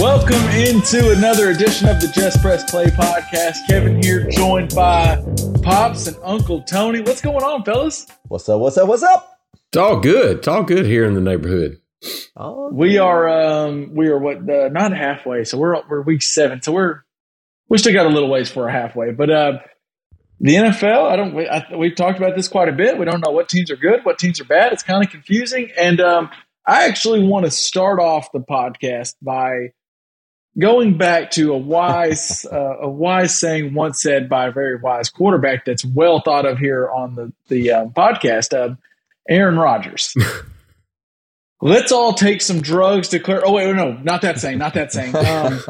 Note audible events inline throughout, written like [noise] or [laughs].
Welcome into another edition of the Just Press Play podcast. Kevin here, joined by Pops and Uncle Tony. What's going on, fellas? What's up? What's up? What's up? It's all good. It's all good here in the neighborhood. Oh, We are um we are what uh, not halfway, so we're we're week seven, so we're we still got a little ways for a halfway. But uh, the NFL, I don't we, I, we've talked about this quite a bit. We don't know what teams are good, what teams are bad. It's kind of confusing, and um, I actually want to start off the podcast by going back to a wise [laughs] uh, a wise saying once said by a very wise quarterback that's well thought of here on the the uh, podcast of Aaron Rodgers. [laughs] Let's all take some drugs to clear. Oh wait, no, not that saying, not that saying. Um,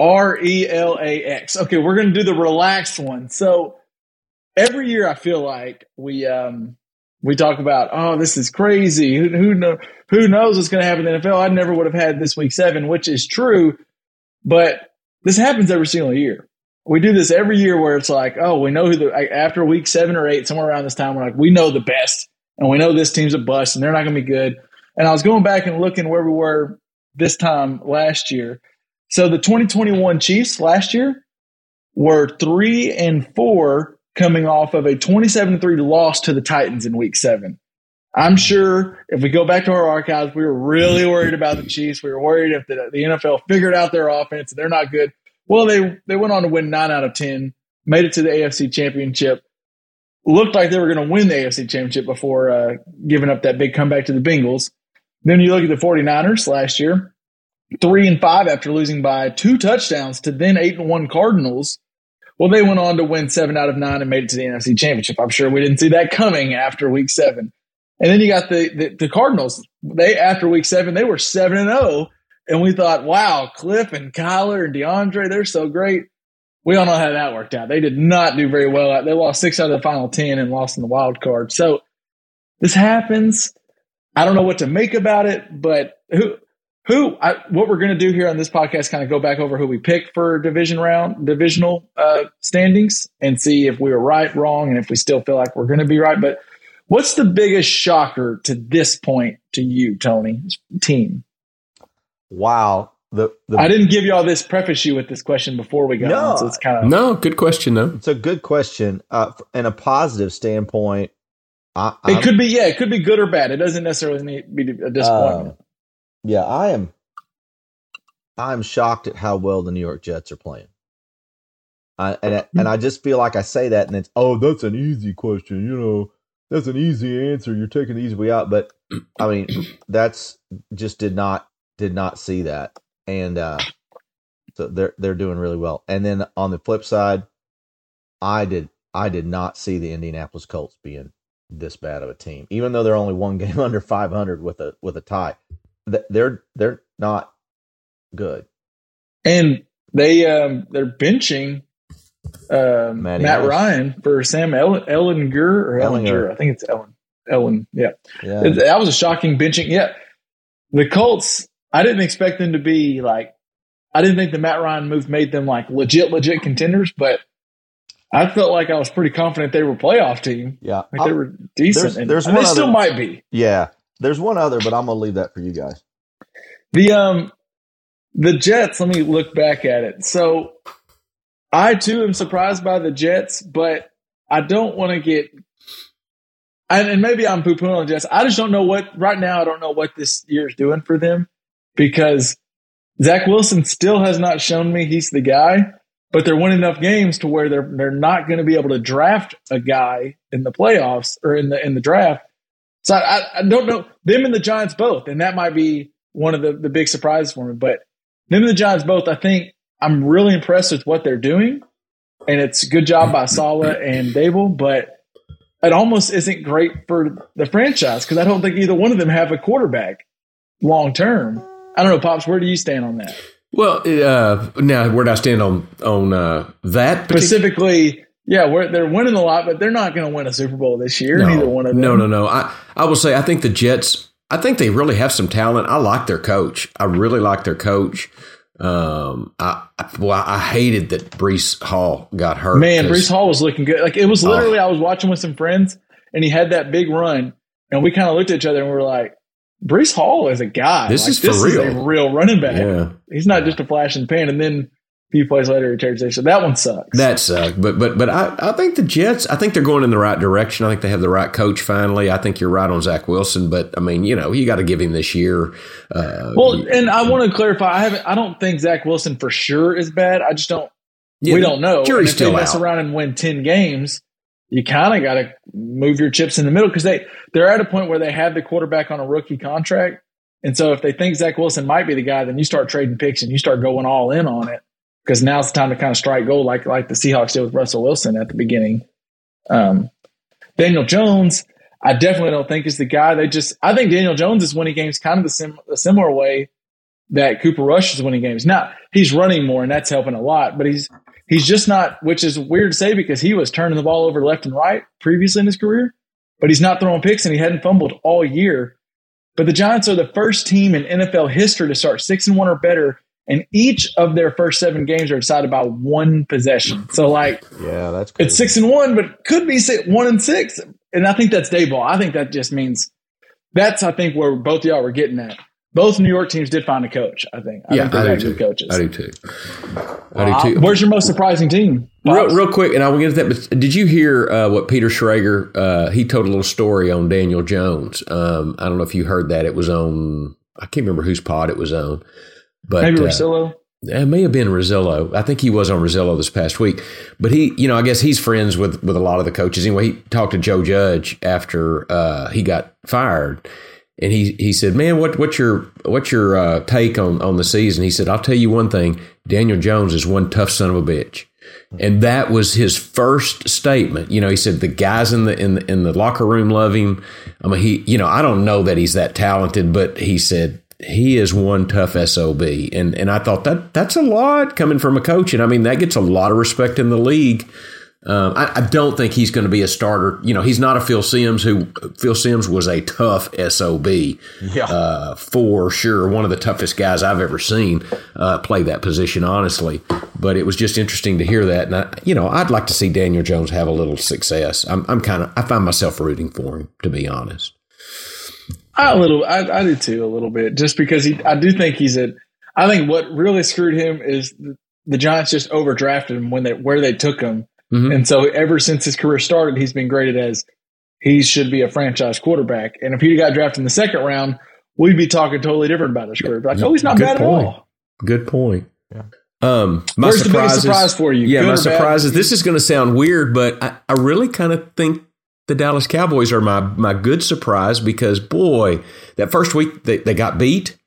R E L A X. Okay, we're going to do the relaxed one. So every year, I feel like we um, we talk about, oh, this is crazy. Who who know who knows what's going to happen in the NFL? I never would have had this week seven, which is true, but this happens every single year. We do this every year where it's like, oh, we know who the after week seven or eight, somewhere around this time, we're like, we know the best, and we know this team's a bust, and they're not going to be good. And I was going back and looking where we were this time last year. So the 2021 Chiefs last year were three and four coming off of a 27 3 loss to the Titans in week seven. I'm sure if we go back to our archives, we were really worried about the Chiefs. We were worried if the, the NFL figured out their offense and they're not good. Well, they, they went on to win nine out of 10, made it to the AFC championship. Looked like they were going to win the AFC championship before uh, giving up that big comeback to the Bengals. Then you look at the 49ers last year, three and five after losing by two touchdowns to then eight and one Cardinals. Well, they went on to win seven out of nine and made it to the NFC Championship. I'm sure we didn't see that coming after week seven. And then you got the, the, the Cardinals. They after week seven, they were seven and zero, and we thought, wow, Cliff and Kyler and DeAndre, they're so great. We all know how that worked out. They did not do very well. They lost six out of the final ten and lost in the wild card. So this happens. I don't know what to make about it, but who who I, what we're going to do here on this podcast kind of go back over who we picked for division round divisional uh, standings and see if we were right, wrong, and if we still feel like we're going to be right. But what's the biggest shocker to this point to you, Tony? Team. wow. The, the I didn't give you all this preface you with this question before we got No. on, so it's kind of No, good question though. it's a good question. Uh, in a positive standpoint, I, I'm- it could be yeah, it could be good or bad. It doesn't necessarily need to be a disappointment. uh, yeah, I am. I'm shocked at how well the New York Jets are playing. I, and and I just feel like I say that, and it's oh, that's an easy question. You know, that's an easy answer. You're taking the easy way out, but I mean, that's just did not did not see that, and uh, so they're they're doing really well. And then on the flip side, I did I did not see the Indianapolis Colts being this bad of a team, even though they're only one [laughs] game under 500 with a with a tie. Th- They're they're not good. and they um they're benching um, Matt Ice. Ryan for Sam Ellen, Ehlinger or Ehlinger. Ehlinger. I think it's Ellen. Ellen, yeah. Yeah, It- that was a shocking benching. Yeah, the Colts. I didn't expect them to be like. I didn't think the Matt Ryan move made them like legit, legit contenders, but I felt like I was pretty confident they were a playoff team. yeah, Like they were decent, there's- and, there's and they one still might be. yeah. There's one other, but I'm gonna leave that for you guys. The um the Jets, let me look back at it. So I too am surprised by the Jets, but I don't want to get and, and maybe I'm poo pooing on Jets. I just don't know what right now I don't know what this year is doing for them because Zach Wilson still has not shown me he's the guy, but they're winning enough games to where they're they're not going to be able to draft a guy in the playoffs or in the in the draft. So I, I don't know them and the Giants both, and that might be one of the, the big surprises for me. But them and the Giants both, I think I'm really impressed with what they're doing, and it's a good job by Saleh and Daboll, but it almost isn't great for the franchise because I don't think either one of them have a quarterback long term. I don't know, pops. Where do you stand on that? Well, uh, now where do I stand on on uh, that Specifically, yeah, we're, they're winning a lot, but they're not going to win a Super Bowl this year. No, neither one of them. no, no, no. I I will say I think the Jets. I think they really have some talent. I like their coach. I really like their coach. Um, I well, I hated that Breece Hall got hurt. Man, Breece Hall was looking good. Like it was literally, I was watching with some friends, and he had that big run, and we kind of looked at each other and we were like, "Breece Hall is a guy. This Like, is for this is a real. real running back. Yeah, He's not just a flash in the pan." And then few plays later, tears it. So that one sucks. that sucked. But but but I, I think the Jets. I think they're going in the right direction. I think they have the right coach finally. I think you're right on Zach Wilson. But I mean, you know, you got to give him this year. Uh, well, and I want to clarify. I haven't. I don't think Zach Wilson for sure is bad. I just don't. yeah, we don't know. Jury's if still they mess out. around and win ten games, you kind of got to move your chips in the middle because they they're at a point where they have the quarterback on a rookie contract, and so if they think Zach Wilson might be the guy, then you start trading picks and you start going all in on it because now's the time to kind of strike gold like like the Seahawks did with Russell Wilson at the beginning. Um, Daniel Jones, I definitely don't think is the guy. They just I think Daniel Jones is winning games kind of the sim, similar way that Cooper Rush is winning games. Now he's running more and that's helping a lot, but he's he's just not, which is weird to say because he was turning the ball over left and right previously in his career, but he's not throwing picks and he hadn't fumbled all year. But the Giants are the first team in NFL history to start six and one or better, and each of their first seven games are decided by one possession. So like Yeah, that's crazy. it's six and one, but could be six, one and six. And I think that's Daboll. I think that just means that's I think where both of y'all were getting at. Both New York teams did find a coach. I think. I Yeah, think I do too. coaches. I do too. I Uh, do too. Where's your most surprising team? Real, real quick, and I will get to that. But did you hear uh, what Peter Schrager? Uh, he told a little story on Daniel Jones. Um, I don't know if you heard that. It was on. I can't remember whose pod it was on, but Maybe uh, Rosillo. it may have been Rosillo. I think he was on Rosillo this past week. But he, you know, I guess he's friends with with a lot of the coaches. Anyway, he talked to Joe Judge after uh, he got fired, and he he said, "Man, what what's your what's your uh, take on on the season?" He said, "I'll tell you one thing: Daniel Jones is one tough son of a bitch." And that was his first statement. You know, he said the guys in the in the, in the locker room love him. I mean, he, you know, I don't know that he's that talented, but he said he is one tough sob. And and I thought that that's a lot coming from a coach, and I mean that gets a lot of respect in the league. Um, I, I don't think he's going to be a starter. You know, he's not a Phil Sims. Who Phil Sims was a tough sob Yeah. uh, for sure. One of the toughest guys I've ever seen uh, play that position, honestly. But it was just interesting to hear that, and I, you know, I'd like to see Daniel Jones have a little success. I'm, I'm kind of, I find myself rooting for him, to be honest. I a little, I, I do too, a little bit, just because he. I do think he's a. I think what really screwed him is the, the Giants just overdrafted him when they where they took him, Mhm. and so ever since his career started, he's been graded as he should be a franchise quarterback. And if he got drafted in the second round, we'd be talking totally different about his career. Like, oh, he's not Good bad point. at all. Good point. Yeah. Um, my Where's the biggest surprise for you? Yeah, Good my or bad? surprise is this is going to sound weird, but I, I really kind of think the Dallas Cowboys are my my good surprise because boy, that first week they, they got beat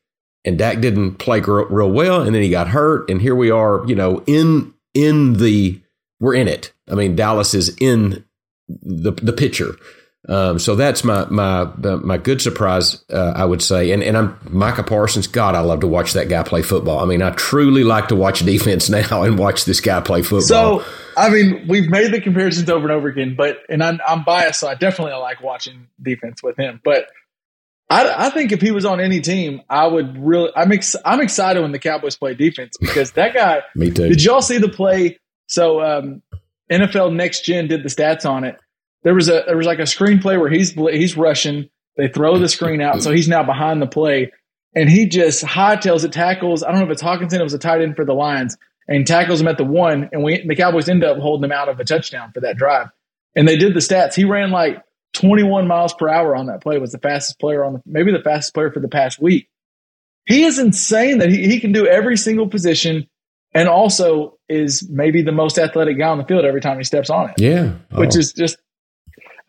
and Dak didn't play real, real well, and then he got hurt, and here we are, you know, in in the we're in it. I mean, Dallas is in the the picture. Um, so that's my my my good surprise, uh, I would say. And and I'm Micah Parsons. God, I love to watch that guy play football. I mean, I truly like to watch [laughs] defense now and watch this guy play football. So, I mean, we've made the comparisons over and over again, but and I'm, I'm biased, so I definitely like watching defense with him. But I, I think if he was on any team, I would really. I'm ex, I'm excited when the Cowboys play defense because that guy. [laughs] me too. Did y'all see the play? So um, NFL Next Gen did the stats on it. There was a there was like a screenplay where he's he's rushing. They throw the screen out, so he's now behind the play, and he just hightails it, tackles. I don't know if it's Hockenson. It was a tight end for the Lions, and tackles him at the one. And we the Cowboys end up holding him out of a touchdown for that drive. And they did the stats. He ran like 21 miles per hour on that play. Was the fastest player on the maybe the fastest player for the past week. he is insane that he, he can do every single position and also is maybe the most athletic guy on the field every time he steps on it. Yeah. Which Oh. is just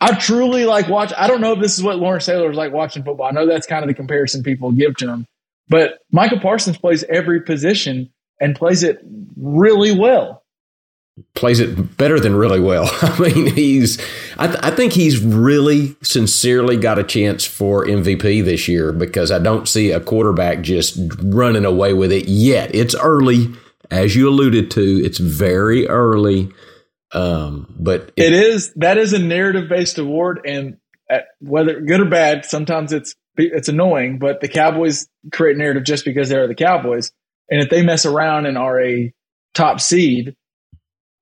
I truly like watch I don't know if this is what Lawrence Taylor is like watching football. I know that's kind of the comparison people give to him. But Micah Parsons plays every position and plays it really well. plays it better than really well. [laughs] I mean, he's. I, th- I think he's really sincerely got a chance for MVP this year because I don't see a quarterback just running away with it yet. It's early, as you alluded to. It's very early, um, but It is that is a narrative based award, and uh, whether good or bad, sometimes it's it's annoying. But the Cowboys create narrative just because they're the Cowboys, and if they mess around and are a top seed,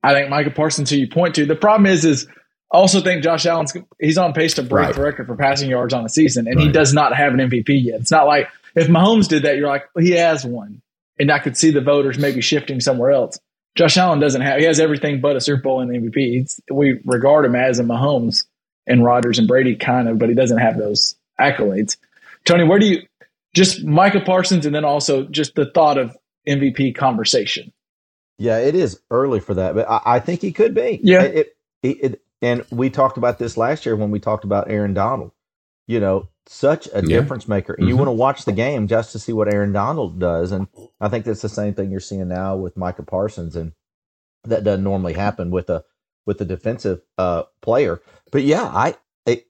I think Micah Parsons, who you point to, the problem is is I also think Josh Allen's he's on pace to break Right. the record for passing yards on a season, and he does not have an MVP yet. It's not like if Mahomes did that, you're like he has one, and I could see the voters maybe shifting somewhere else. Josh Allen doesn't have. He has everything but a Super Bowl and MVP. He's, we regard him as a Mahomes and Rodgers and Brady kind of, but he doesn't have those accolades. Tony, where do you just Micah Parsons and then also just the thought of MVP conversation? Yeah, it is early for that, but I, I think he could be. Yeah. It, it, it- and we talked about this last year when we talked about Aaron Donald. You know, such a Yeah. difference maker. And you want to watch the game just to see what Aaron Donald does. And I think that's the same thing you're seeing now with Micah Parsons, and that doesn't normally happen with a with a defensive uh, player. But yeah, I, I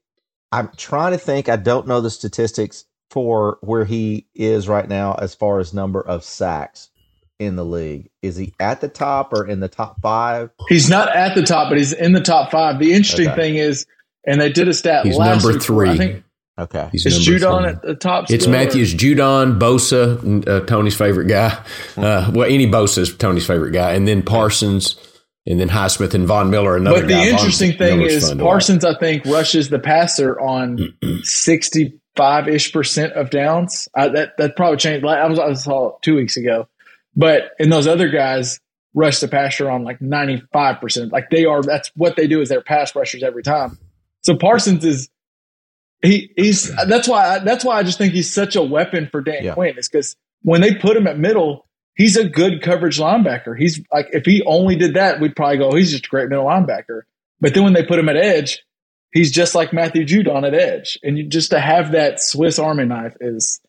I'm trying to think. I don't know the statistics for where he is right now as far as number of sacks in the league. Is he at the top or in the top five? He's not at the top, but he's in the top five. The interesting Okay. thing is, and they did a stat he's last number week three. I think Okay. he's is Judon three. at the top. It's still, or- Matthews, Judon, Bosa, uh, Tony's favorite guy. Uh, well, any Bosa is Tony's favorite guy, and then Parsons, and then Highsmith and Von Miller. Another But the guy. Von interesting thing Miller's is fun to watch. Parsons, I think, rushes the passer on [clears throat] sixty-five ish percent of downs. I, that that probably changed. I was I saw it two weeks ago, but and those other guys rush the passer on like ninety-five percent. Like they are. That's what they do is they're pass rushers every time. So Parsons is he he's that's why I, that's why I just think he's such a weapon for Dan Yeah. Quinn. Is because when they put him at middle, he's a good coverage linebacker. He's like if he only did that, we'd probably go, he's just a great middle linebacker. But then when they put him at edge, he's just like Matthew Judon at edge. And you, just to have that Swiss Army knife is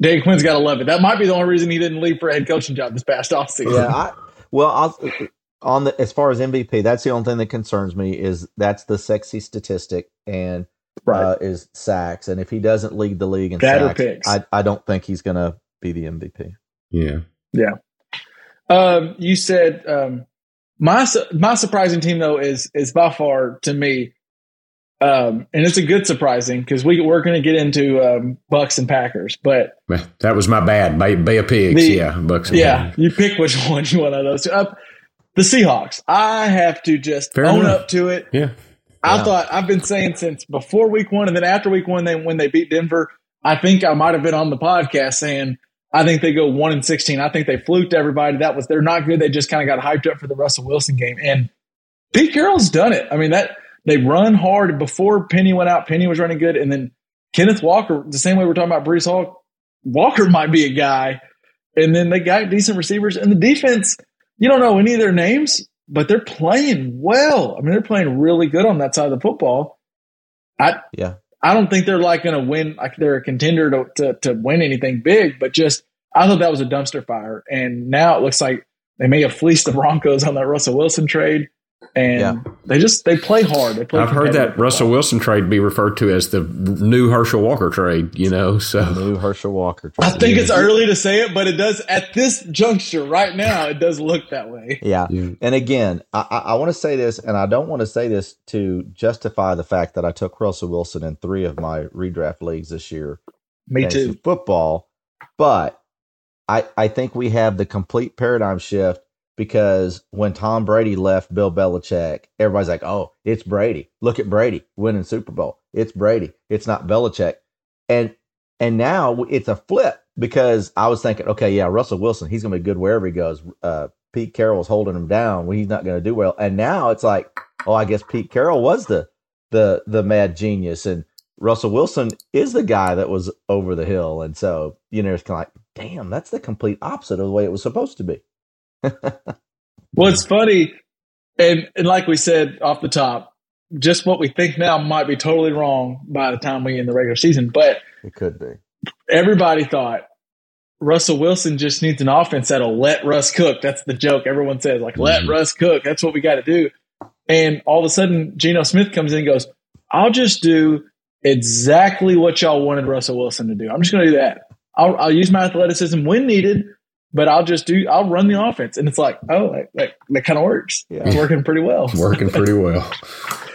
Dan Quinn's got to love it. That might be the only reason he didn't leave for a head coaching job this past offseason. Yeah. I, well, I'll, on the as far as MVP, that's the only thing that concerns me is that's the sexy statistic and right. uh, is sacks. And if he doesn't lead the league in That sacks, picks. I I don't think he's going to be the MVP. Yeah. Yeah. Um, you said um, my my surprising team though is is by far to me, um, and it's a good surprising because we we're going to get into um, Bucks and Packers, but That was my bad. Bay, Bay of Pigs. The- yeah. Bucks. and yeah, Pigs. you pick which [laughs] one you want out of those. two. Uh, the Seahawks. I have to just Fair own enough. up to it. Yeah. I thought I've been saying since before week one, and then after week one, they when they beat Denver, I think I might have been on the podcast saying I think they go one and sixteen. I think they fluked everybody. That was they're not good. They just kind of got hyped up for the Russell Wilson game, and Pete Carroll's done it. I mean that they run hard before Penny went out. Penny was running good, and then Kenneth Walker, the same way we're talking about Breece Hall, Walker might be a guy, and then they got decent receivers, and the defense. You don't know any of their names, but they're playing well. I mean, they're playing really good on that side of the football. I Yeah. I don't think they're like going to win, like they're a contender to, to to win anything big, but just I thought that was a dumpster fire, and now it looks like they may have fleeced the Broncos on that Russell Wilson trade, and Yeah. they just they play hard. They play. I've heard that Russell football. Wilson trade be referred to as the new Herschel Walker trade, you know, so the New Herschel Walker. I think it's early to say it, but it does at this juncture right now. It does look that way. Yeah. Yeah. And again, I, I, I want to say this, and I don't want to say this to justify the fact that I took Russell Wilson in three of my redraft leagues this year. Me too. Football, but I I think we have the complete paradigm shift because when Tom Brady left Bill Belichick, everybody's like, "Oh, it's Brady. Look at Brady winning Super Bowl. It's Brady. It's not Belichick." And and now it's a flip because I was thinking, okay, yeah, Russell Wilson, he's going to be good wherever he goes. Uh, Pete Carroll's holding him down he's not going to do well. And now it's like, oh, I guess Pete Carroll was the the the mad genius and Russell Wilson is the guy that was over the hill, and so you know it's kind of like, damn, that's the complete opposite of the way it was supposed to be. Well, it's funny, and and like we said off the top, just what we think now might be totally wrong by the time we end the regular season. But It could be. everybody thought Russell Wilson just needs an offense that'll let Russ cook. That's the joke. Everyone says like, let Mhm. Russ cook. That's what we got to do. And all of a sudden, Geno Smith comes in and goes, I'll just do exactly what y'all wanted Russell Wilson to do. I'm just going to do that. I'll, I'll use my athleticism when needed, but I'll just do, I'll run the offense. And it's like, oh, that, that, that kind of works. Yeah. It's working pretty well. Working pretty well.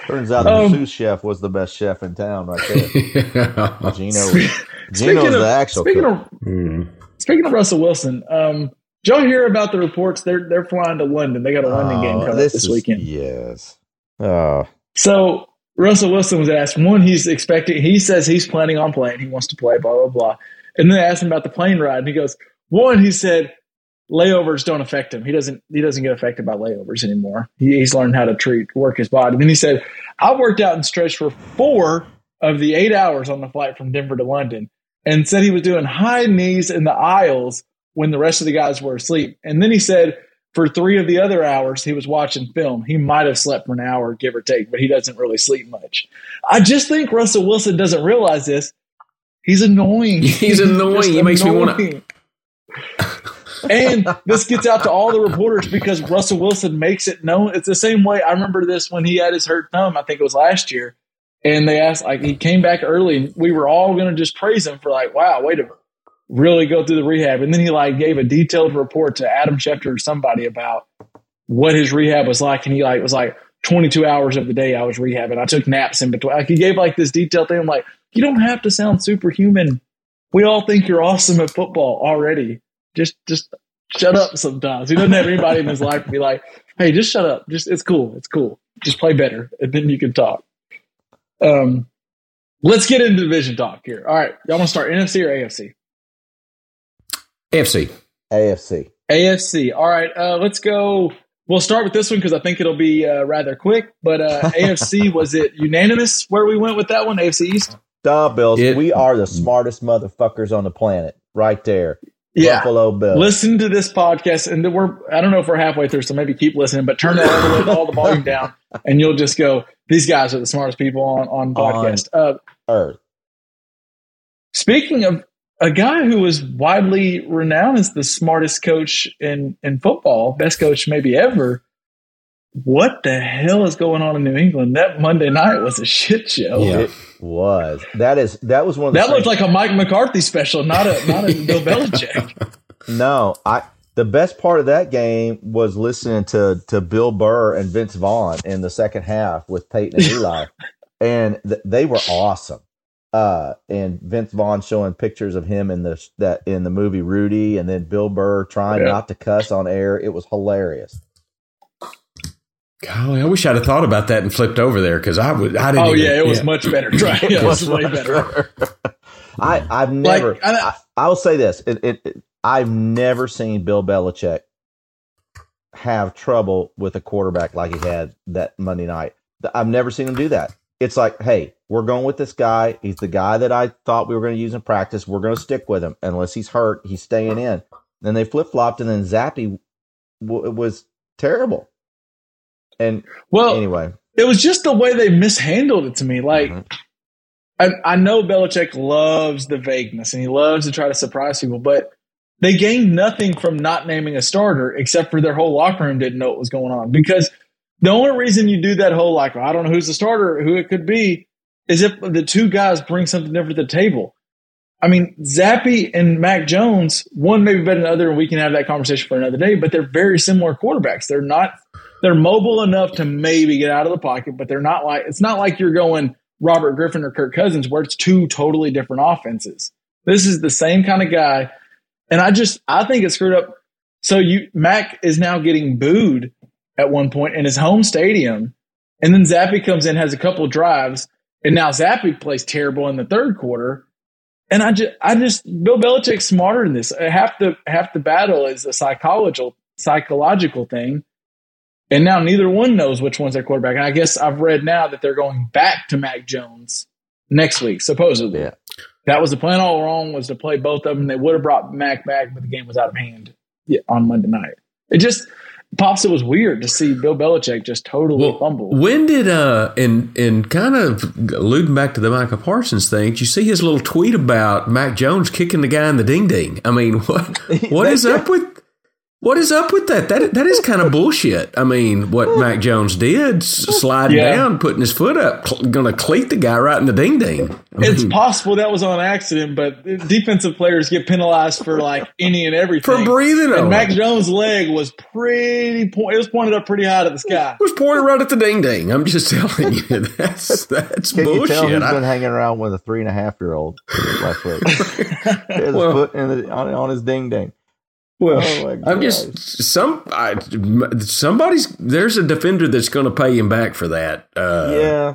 Turns out the Um, sous chef was the best chef in town right there. [laughs] Geno, Speaking Geno's of- the actual Speaking cook. of, Mm. speaking of Russell Wilson, um, did y'all hear about the reports? They're they're flying to London. They got a London game Oh, coming this this is- weekend. Yes. Oh, So Russell Wilson was asked one, he's expecting. He says he's planning on playing. He wants to play. Blah blah blah. And then they asked him about the plane ride, and he goes, one, he said layovers don't affect him. He doesn't he doesn't get affected by layovers anymore. He, he's learned how to treat work his body. And then he said, I worked out and stretched for four of the eight hours on the flight from Denver to London, and said he was doing high knees in the aisles when the rest of the guys were asleep. And then he said for three of the other hours he was watching film. He might have slept for an hour, give or take, but he doesn't really sleep much. I just think Russell Wilson doesn't realize this. He's annoying. [laughs] He's annoying. He makes me wanna- annoying. And this gets out to all the reporters because Russell Wilson makes it known. It's the same way. I remember this when he had his hurt thumb. I think it was last year, and they asked like he came back early, and we were all going to just praise him for like, wow, way to really go through the rehab. And then he like gave a detailed report to Adam Schefter or somebody about what his rehab was like, and he like was like. 22 hours of the day I was rehabbing. I took naps in between. Like he gave like this detailed thing. I'm like, you don't have to sound superhuman. We all think you're awesome at football already. Just, just shut up sometimes. He doesn't have anybody in his life to be like, hey, just shut up. Just, it's cool. It's cool. Just play better. And then you can talk. Um, let's get into division talk here. All right. Y'all want to start NFC or AFC? AFC. AFC. AFC. All right. Uh, let's go. We'll start with this one because I think it'll be uh, rather quick. But uh, AFC, was it unanimous where we went with that one? AFC East? Duh, Bills. It- we are the smartest motherfuckers on the planet. Right there. Yeah. Buffalo Bills. listen to this podcast and we're i don't know if we're halfway through so maybe keep listening but turn that all the, all the volume down [laughs] and you'll just go these guys are the smartest people on on podcast uh, Earth. speaking of a guy who was widely renowned as the smartest coach in in football best coach maybe ever what the hell is going on in new england that monday night was a shit show Yeah. It was. That is. That was one of the. that looked like a mike mccarthy special not a not a [laughs] bill belichick No, I. The best part of that game was listening to to Bill Burr and Vince Vaughn in the second half with Peyton and Eli, [laughs] and th- they were awesome. Uh, and Vince Vaughn showing pictures of him in the that in the movie Rudy, and then Bill Burr trying Yeah. not to cuss on air. It was hilarious. Golly, I wish I'd have thought about that and flipped over there because I would. I didn't. oh even- yeah it was much better [laughs] Try- it was way better [laughs] I I've never. I- I, I will say this: it, it, it- I've never seen Bill Belichick have trouble with a quarterback like he had that Monday night. I've never seen him do that. It's like, hey, we're going with this guy. He's the guy that I thought we were going to use in practice. We're going to stick with him unless he's hurt. He's staying in. Then they flip flopped, and then Zappe w- was terrible. And well anyway, it was just the way they mishandled it to me. Like, Mhm. I, I know Belichick loves the vagueness and he loves to try to surprise people, but they gained nothing from not naming a starter except for their whole locker room didn't know what was going on. Because the only reason you do that whole, like, I don't know who's the starter, who it could be, is if the two guys bring something different to the table. I mean, Zappe and Mac Jones, one maybe better than the other, and we can have that conversation for another day, but they're very similar quarterbacks. They're not they're mobile enough to maybe get out of the pocket, but they're not like it's not like you're going Robert Griffin or Kirk Cousins where it's two totally different offenses. This is the same kind of guy. And I just I think it screwed up. So you Mac is now getting booed at one point in his home stadium. And then Zappe comes in, has a couple drives, and now Zappe plays terrible in the third quarter. And I just I just Bill Belichick's smarter than this. Half the half the battle is a psychological psychological thing. And now neither one knows which one's their quarterback. And I guess I've read now that they're going back to Mac Jones next week, supposedly. Yeah. That was the plan all along was to play both of them. They would have brought Mac back, but the game was out of hand on Monday night. It just pops. It was weird to see Bill Belichick just totally Well, fumble. when did uh and and kind of alluding back to the Micah Parsons thing, did you see his little tweet about Mac Jones kicking the guy in the ding ding? I mean, what [laughs] what is up with what is up with that? That that is kind of bullshit. I mean, what Mac Jones did, sliding Yeah. down, putting his foot up, cl- going to cleat the guy right in the ding ding. I It's mean, possible that was on accident, but defensive players get penalized for like any and everything. for breathing and on. Mac. Jones' leg was pretty. Po- it was pointed up pretty high to the sky. It was pointed right at the ding ding. I'm just [laughs] telling you, that's that's Can you tell bullshit. he's I- been hanging around with a three and a half year old last [laughs] week? his Well- foot in the, on, on his ding ding. Well, Oh my I'm just some I, somebody's there's a defender that's going to pay him back for that uh, yeah.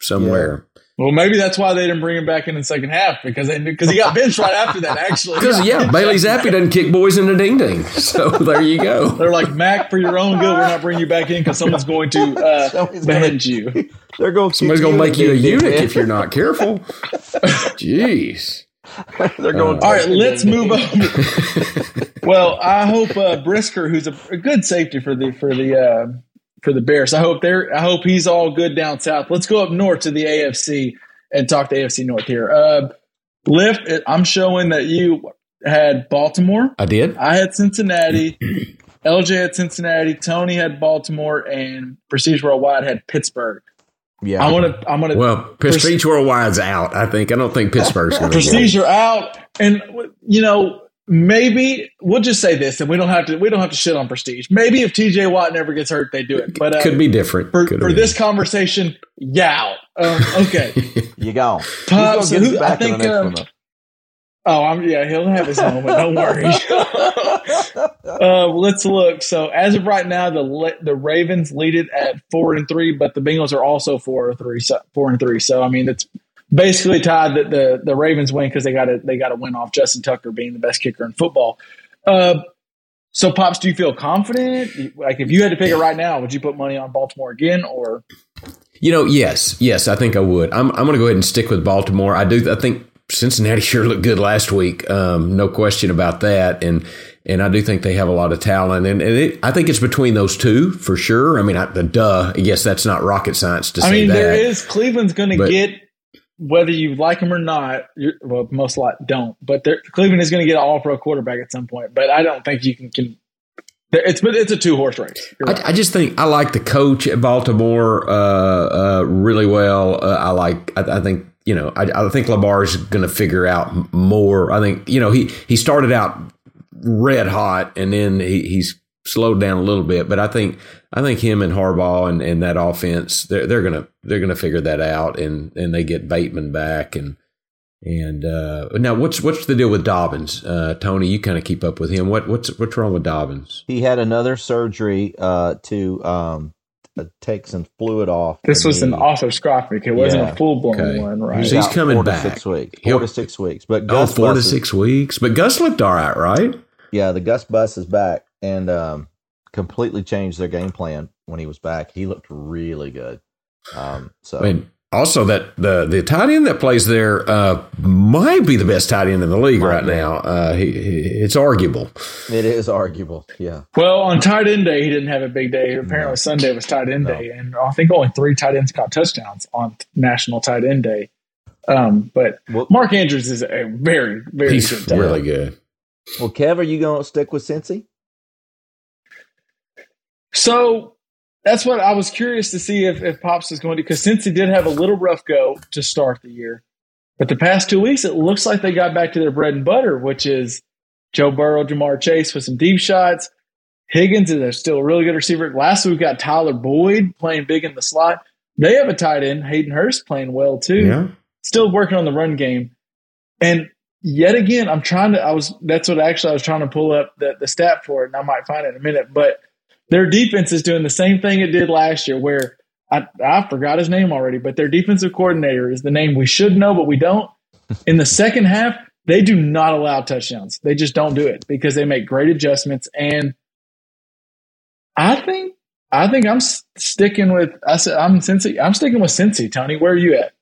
somewhere well, maybe that's why they didn't bring him back in the second half because they because he got benched right after that. Actually, because yeah Bailey Zappe doesn't kick boys in the ding ding so [laughs] there you go They're like Mac for your own good. We're not bringing you back in because someone's going to uh, [laughs] Somebody's gonna- you. [laughs] They're going. somebody's going to make you a eunuch if you're not careful jeez [laughs] They're going. All right, let's move on. [laughs] well, I hope uh, Brisker, who's a, a good safety for the for the uh, for the Bears, I hope they're I hope he's all good down south. Let's go up north to the AFC and talk to AFC North here. Uh, Lift, I'm showing that you had Baltimore. I did I had Cincinnati. [clears throat] LJ had Cincinnati. Tony had Baltimore, and Prestige Worldwide had Pittsburgh. Yeah. I want to. I'm going to. well Prestige Worldwide's out I think I don't think Pittsburgh's going to Prestige are out, and you know maybe we'll just say this, and we don't have to. We don't have to shit on Prestige. Maybe if T.J. Watt never gets hurt, they do it. But uh, could be different for, for be. this conversation, yeah. Um, okay, [laughs] You go. Pops, He's gonna get us who- I back in think, um, one. Oh, I'm yeah. He'll have his moment. Don't worry. [laughs] uh, let's look. So as of right now, the the Ravens lead it at four and three, but the Bengals are also four or three. So, four and three. So I mean, it's basically tied that the the Ravens win because they got to they got to win off Justin Tucker being the best kicker in football. Uh, so pops, do you feel confident? Like if you had to pick it right now, would you put money on Baltimore again or? You know, yes, yes, I think I would. I'm, I'm going to go ahead and stick with Baltimore. I do. I think Cincinnati [laughs] sure looked good last week. Um, no question about that. And and I do think they have a lot of talent. And, and it, I think it's between those two for sure. I mean, I, the duh. I guess that's not rocket science to say. I say mean, that. there is Cleveland's going to get whether you like him or not. You're, well, most likely don't, but Cleveland is going to get an All Pro quarterback at some point. But I don't think you can. can it's it's a two horse race. Right. I, I just think I like the coach at Baltimore uh, uh, really well. Uh, I like. I, I think you know. I, I think Lamar's going to figure out more. I think you know he he started out red hot and then he, he's slowed down a little bit. But I think I think him and Harbaugh and, and that offense they're they're gonna they're gonna figure that out and and they get Bateman back and. And uh, now, what's what's the deal with Dobbins, uh, Tony? You kind of keep up with him. What what's what's wrong with Dobbins? He had another surgery uh, to um, uh, take some fluid off. this the was an knee. arthroscopic. It wasn't Yeah. a full blown Okay. one, right? So He's he's out coming four to back. six weeks. 4 He'll- to six weeks. But Oh, Gus four to six weeks. But Gus looked all right, right? Yeah, the Gus Bus is back and um, completely changed their game plan when he was back. He looked really good. Um, so I mean, also that the the tight end that plays there uh, might be the best tight end in the league Might right be. now. Uh, he, he- it's arguable. it is arguable. Yeah. Well, on tight end day, he didn't have a big day. Apparently, Sunday was tight end No. day, and I think only three tight ends caught touchdowns on National Tight End Day. Um, but Well, Mark Andrews is a very, very He's good tight end. really good. Well Kev, are you going to stick with Cincy? So that's what I was curious to see if, if Pops is going to, because since he did have a little rough go to start the year, but the past two weeks, it looks like they got back to their bread and butter, which is Joe Burrow, Ja'Marr Chase with some deep shots. Higgins is still a really good receiver. Last week, we got Tyler Boyd playing big in the slot. They have a tight end, Hayden Hurst, playing well too Yeah. still working on the run game. And yet again, I'm trying to, I was, that's what actually I was trying to pull up the, the stat for it, and I might find it in a minute. But their defense is doing the same thing it did last year, where I, I forgot his name already, but their defensive coordinator is the name we should know, but we don't. In the second half, they do not allow touchdowns. They just don't do it because they make great adjustments. And I think, I think I'm sticking with, I said, I'm Cincy, I'm sticking with Cincy, Tony. Where are you at?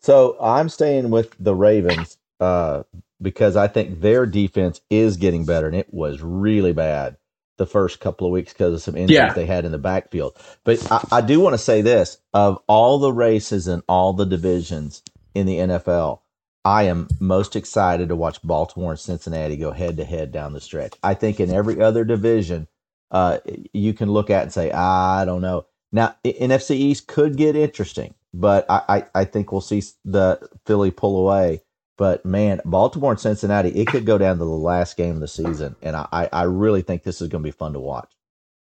So I'm staying with the Ravens uh, because I think their defense is getting better, and it was really bad the first couple of weeks because of some injuries Yeah. they had in the backfield. But I, I do want to say this: of all the races and all the divisions in the NFL, I am most excited to watch Baltimore and Cincinnati go head to head down the stretch. I think in every other division, uh, you can look at and say, I don't know. Now, NFC East could get interesting, but I, I, I think we'll see the Philly pull away. But man, Baltimore and Cincinnati, it could go down to the last game of the season, and I, I- I really think this is going to be fun to watch.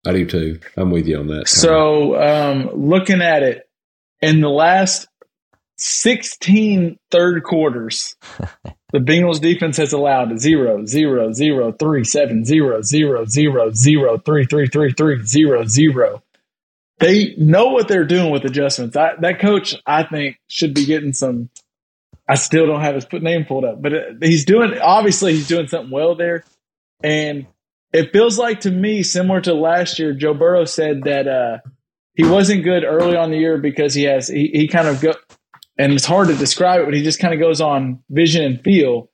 I do too. I'm with you on that. So, um, looking at it, in the last 16 third quarters, [laughs] the Bengals defense has allowed zero, zero, zero, three, seven, zero, zero, zero, zero, three, three, three, three, zero, zero. They know what they're doing with adjustments. I, that coach, I think, should be getting some. I still don't have his put- name pulled up, but uh, he's doing. Obviously, he's doing something well there, and it feels like to me similar to last year. Joe Burrow said that uh, he wasn't good early on the year because he has he, he kind of go and it's hard to describe it, but he just kind of goes on vision and feel.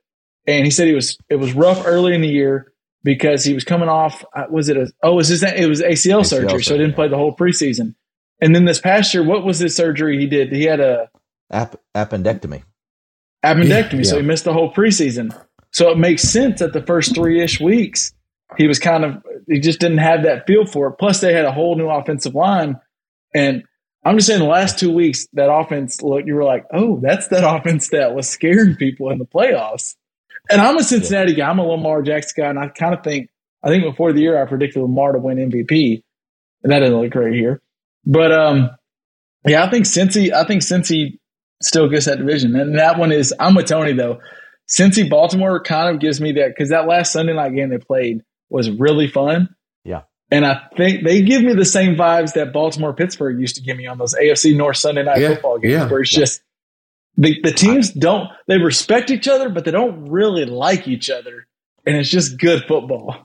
And he said he was it was rough early in the year because he was coming off uh, was it a oh was his it was ACL, ACL surgery, so he didn't play the whole preseason. And then this past year, what was his surgery he did? He had a App, appendectomy. Appendectomy, so Yeah. he missed the whole preseason. So it makes sense that the first three ish weeks he was kind of he just didn't have that feel for it. Plus, they had a whole new offensive line, and I'm just saying the last two weeks that offense look you were like, oh, that's that [laughs] offense that was scaring people in the playoffs. And I'm a Cincinnati guy. I'm a Lamar Jackson guy, and I kind of think I think before the year I predicted Lamar to win MVP, and that didn't look great here. But um, yeah, I think Cincy. I think Cincy still gets that division, and that one is. I'm with Tony though. Cincy Baltimore kind of gives me that because that last Sunday night game they played was really fun. Yeah. And I think they give me the same vibes that Baltimore Pittsburgh used to give me on those AFC North Sunday night Yeah, football games, yeah. where it's just the the teams don't they respect each other, but they don't really like each other, and it's just good football.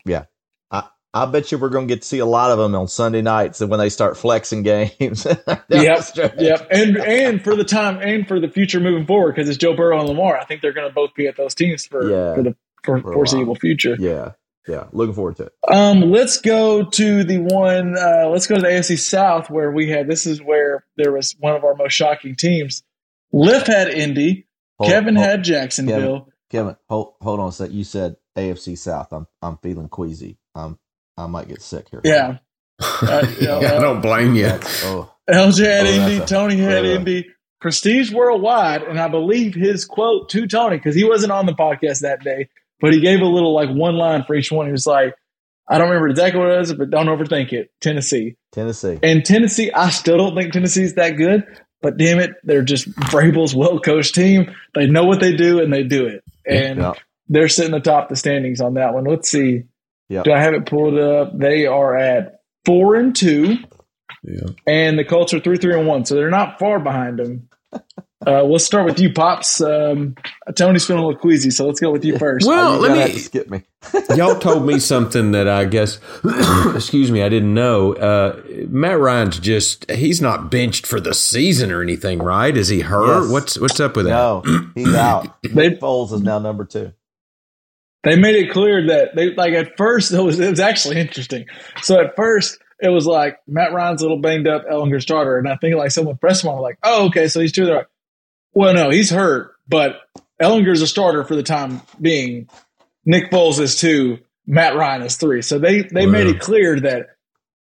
I bet you we're going to get to see a lot of them on Sunday nights when they start flexing games. [laughs] Yep, yep, and and for the time and for the future moving forward, because it's Joe Burrow and Lamar. I think they're going to both be at those teams for Yeah. for the for For foreseeable future. Yeah. Yeah. Looking forward to it. Um, let's go to the one. Uh, let's go to the AFC South where we had. This is where there was one of our most shocking teams. Liff had Indy. Hold- Kevin hold- had Jacksonville. Kevin, hold hold on a sec. You said AFC South. I'm I'm feeling queasy. I'm I might get sick here. Yeah. Uh, you [laughs] know, I don't blame you. Oh, LJ had Oh, Indy. Tony had yeah. Indy. Prestige Worldwide, and I believe his quote to Tony because he wasn't on the podcast that day, but he gave a little like one line for each one. He was like, "I don't remember exactly what it was, but don't overthink it." Tennessee. Tennessee. And Tennessee, I still don't think Tennessee's that good, but damn it, they're just Vrabel's well coached team. They know what they do and they do it. And Yeah. they're sitting atop the standings on that one. Let's see. Yep. Do I have it pulled up? They are at four and two, Yeah. and the Colts are three, three, and one. So they're not far behind them. Uh, let's start with you, Pops. Um, Tony's feeling a little queasy, so let's go with you first. Well, you let me- skip me. [laughs] Y'all told me something that I guess, [clears throat] excuse me, I didn't know. Uh, Matt Ryan's just, he's not benched for the season or anything, right? Is he hurt? Yes. What's what's up with that? No, he's out. [clears throat] They- Nick Foles is now number two. They made it clear that they like at first it was it was actually interesting. So at first it was like Matt Ryan's a little banged up, Ehlinger starter, and I think like someone pressed him on like, oh okay, so he's two. They're like, well no, he's hurt, but Ehlinger's a starter for the time being. Nick Foles is two, Matt Ryan is three. So they they Wow. made it clear that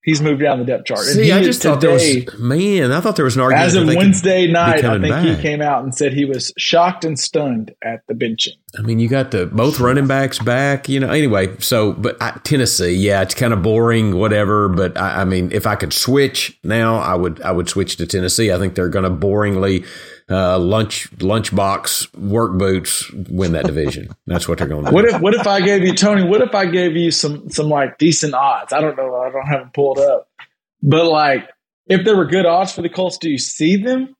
he's moved down the depth chart. And See, he I just thought there was, man, I thought there was an argument. as of Wednesday night, I think he came out and said he was shocked and stunned at the benching. I mean, you got the both running backs back, you know. Anyway, so but I, Tennessee, yeah, it's kind of boring, whatever. But I, I mean, if I could switch now, I would. I would switch to Tennessee. I think they're going to boringly uh, lunch lunchbox work boots win that division. That's what they're going to do. What if what if I gave you Tony? What if I gave you some some like decent odds? I don't know. I don't have them pulled up, but like if there were good odds for the Colts, do you see them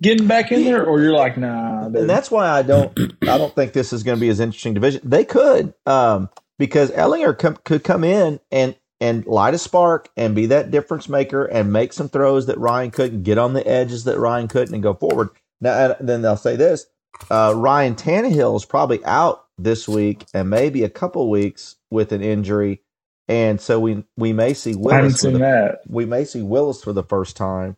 getting back in there, or you're like, nah? and that's why I don't I don't think this is going to be as interesting division. They could um, because Ehlinger com- could come in and and light a spark and be that difference maker and make some throws that Ryan couldn't get on the edges that Ryan couldn't and go forward. Now, then they'll say this: uh, Ryan Tannehill is probably out this week and maybe a couple weeks with an injury, and so we we may see I haven't Willis. For seen the, that. we may see Willis for the first time,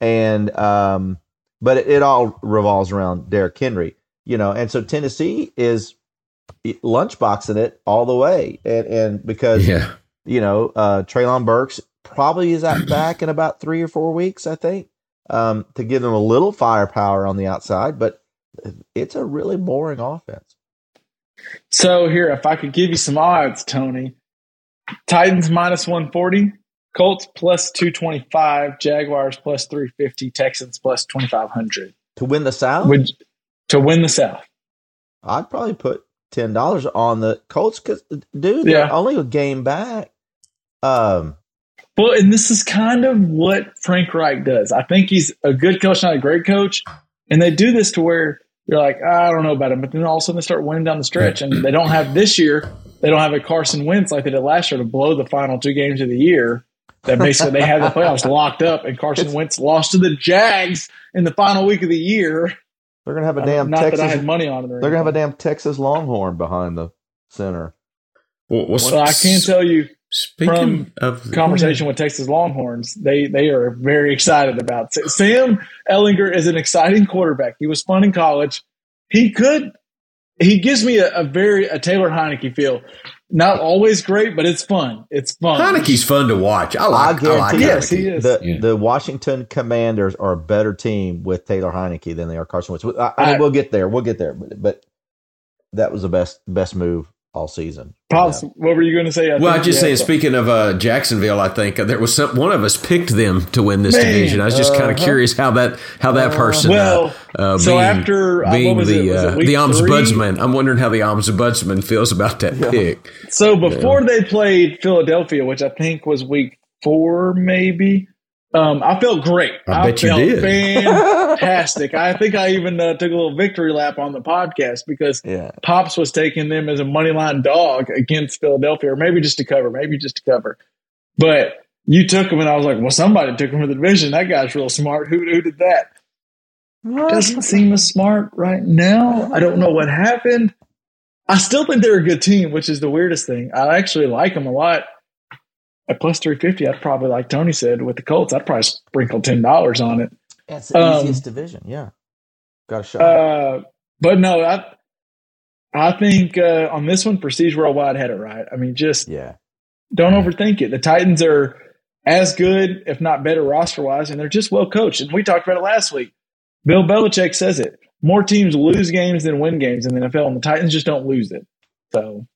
and um, but it, it all revolves around Derrick Henry, you know, and so Tennessee is lunchboxing it all the way, and and because Yeah. You know, uh, Treylon Burks probably is at [clears throat] back in about three or four weeks, I think, um, to give them a little firepower on the outside. But it's a really boring offense. So here, if I could give you some odds, Tony, Titans minus one forty, Colts plus two twenty five, Jaguars plus three fifty, Texans plus twenty five hundred. To win the South, Would to win the South? I'd probably put ten dollars on the Colts because, dude, they're Yeah. only a game back. Um, Well, and this is kind of what Frank Reich does. I think he's a good coach, not a great coach. And they do this to where you're like, "Ah, I don't know about him, but then all of a sudden they start winning down the stretch, and they don't have this year. They don't have a Carson Wentz like they did last year to blow the final two games of the year. That basically they have the playoffs locked up, and Carson Wentz lost to the Jags in the final week of the year. they're gonna have a damn Not Texas. that I had money on them. They're gonna have a damn Texas Longhorn behind the center. Well, what's, So I can tell you, speaking from of conversation with Texas Longhorns, they they are very excited about it. Sam Ehlinger is an exciting quarterback. He was fun in college. He could he gives me a, a very a Taylor Heinicke feel. Not always great, but it's fun. It's fun. Heinicke's fun to watch. I I like. I, guarantee like you. Yes, Heinicke. he is. The Yeah. the Washington Commanders are a better team with Taylor Heinicke than they are Carson Wentz. I, I mean, I- we'll get there. We'll get there. But, but that was the best best move all season. Pops, what were you going to say? I Well, I think just you saying. Speaking of uh, Jacksonville, I think uh, there was some. One of us picked them to win this Man. division. I was just kind of Uh-huh. curious how that how that person. Well, uh, uh, so being, after, uh, being the it? Was it uh, the ombudsman, I'm wondering how the ombudsman feels about that pick. So before they played Philadelphia, which I think was week four, maybe, um, I felt great. I bet you felt did. fantastic. I think I even uh, took a little victory lap on the podcast because Yeah. Pops was taking them as a money line dog against Philadelphia, or maybe just to cover, maybe just to cover. But you took them, and I was like, well, somebody took them for the division. That guy's real smart. Who, who did that? Doesn't seem as smart right now. I don't know what happened. I still think they're a good team, which is the weirdest thing. I actually like them a lot. At plus 350, I'd probably, like Tony said, with the Colts, I'd probably sprinkle $10 on it. That's the Um, easiest division. Yeah. Got a shot. Uh, but no, I I think uh, on this one, Prestige Worldwide had it right. I mean, just yeah. don't overthink it. The Titans are as good, if not better, roster wise, and they're just well coached. And we talked about it last week. Bill Belichick says it: more teams lose games than win games in the NFL, and the Titans just don't lose it. So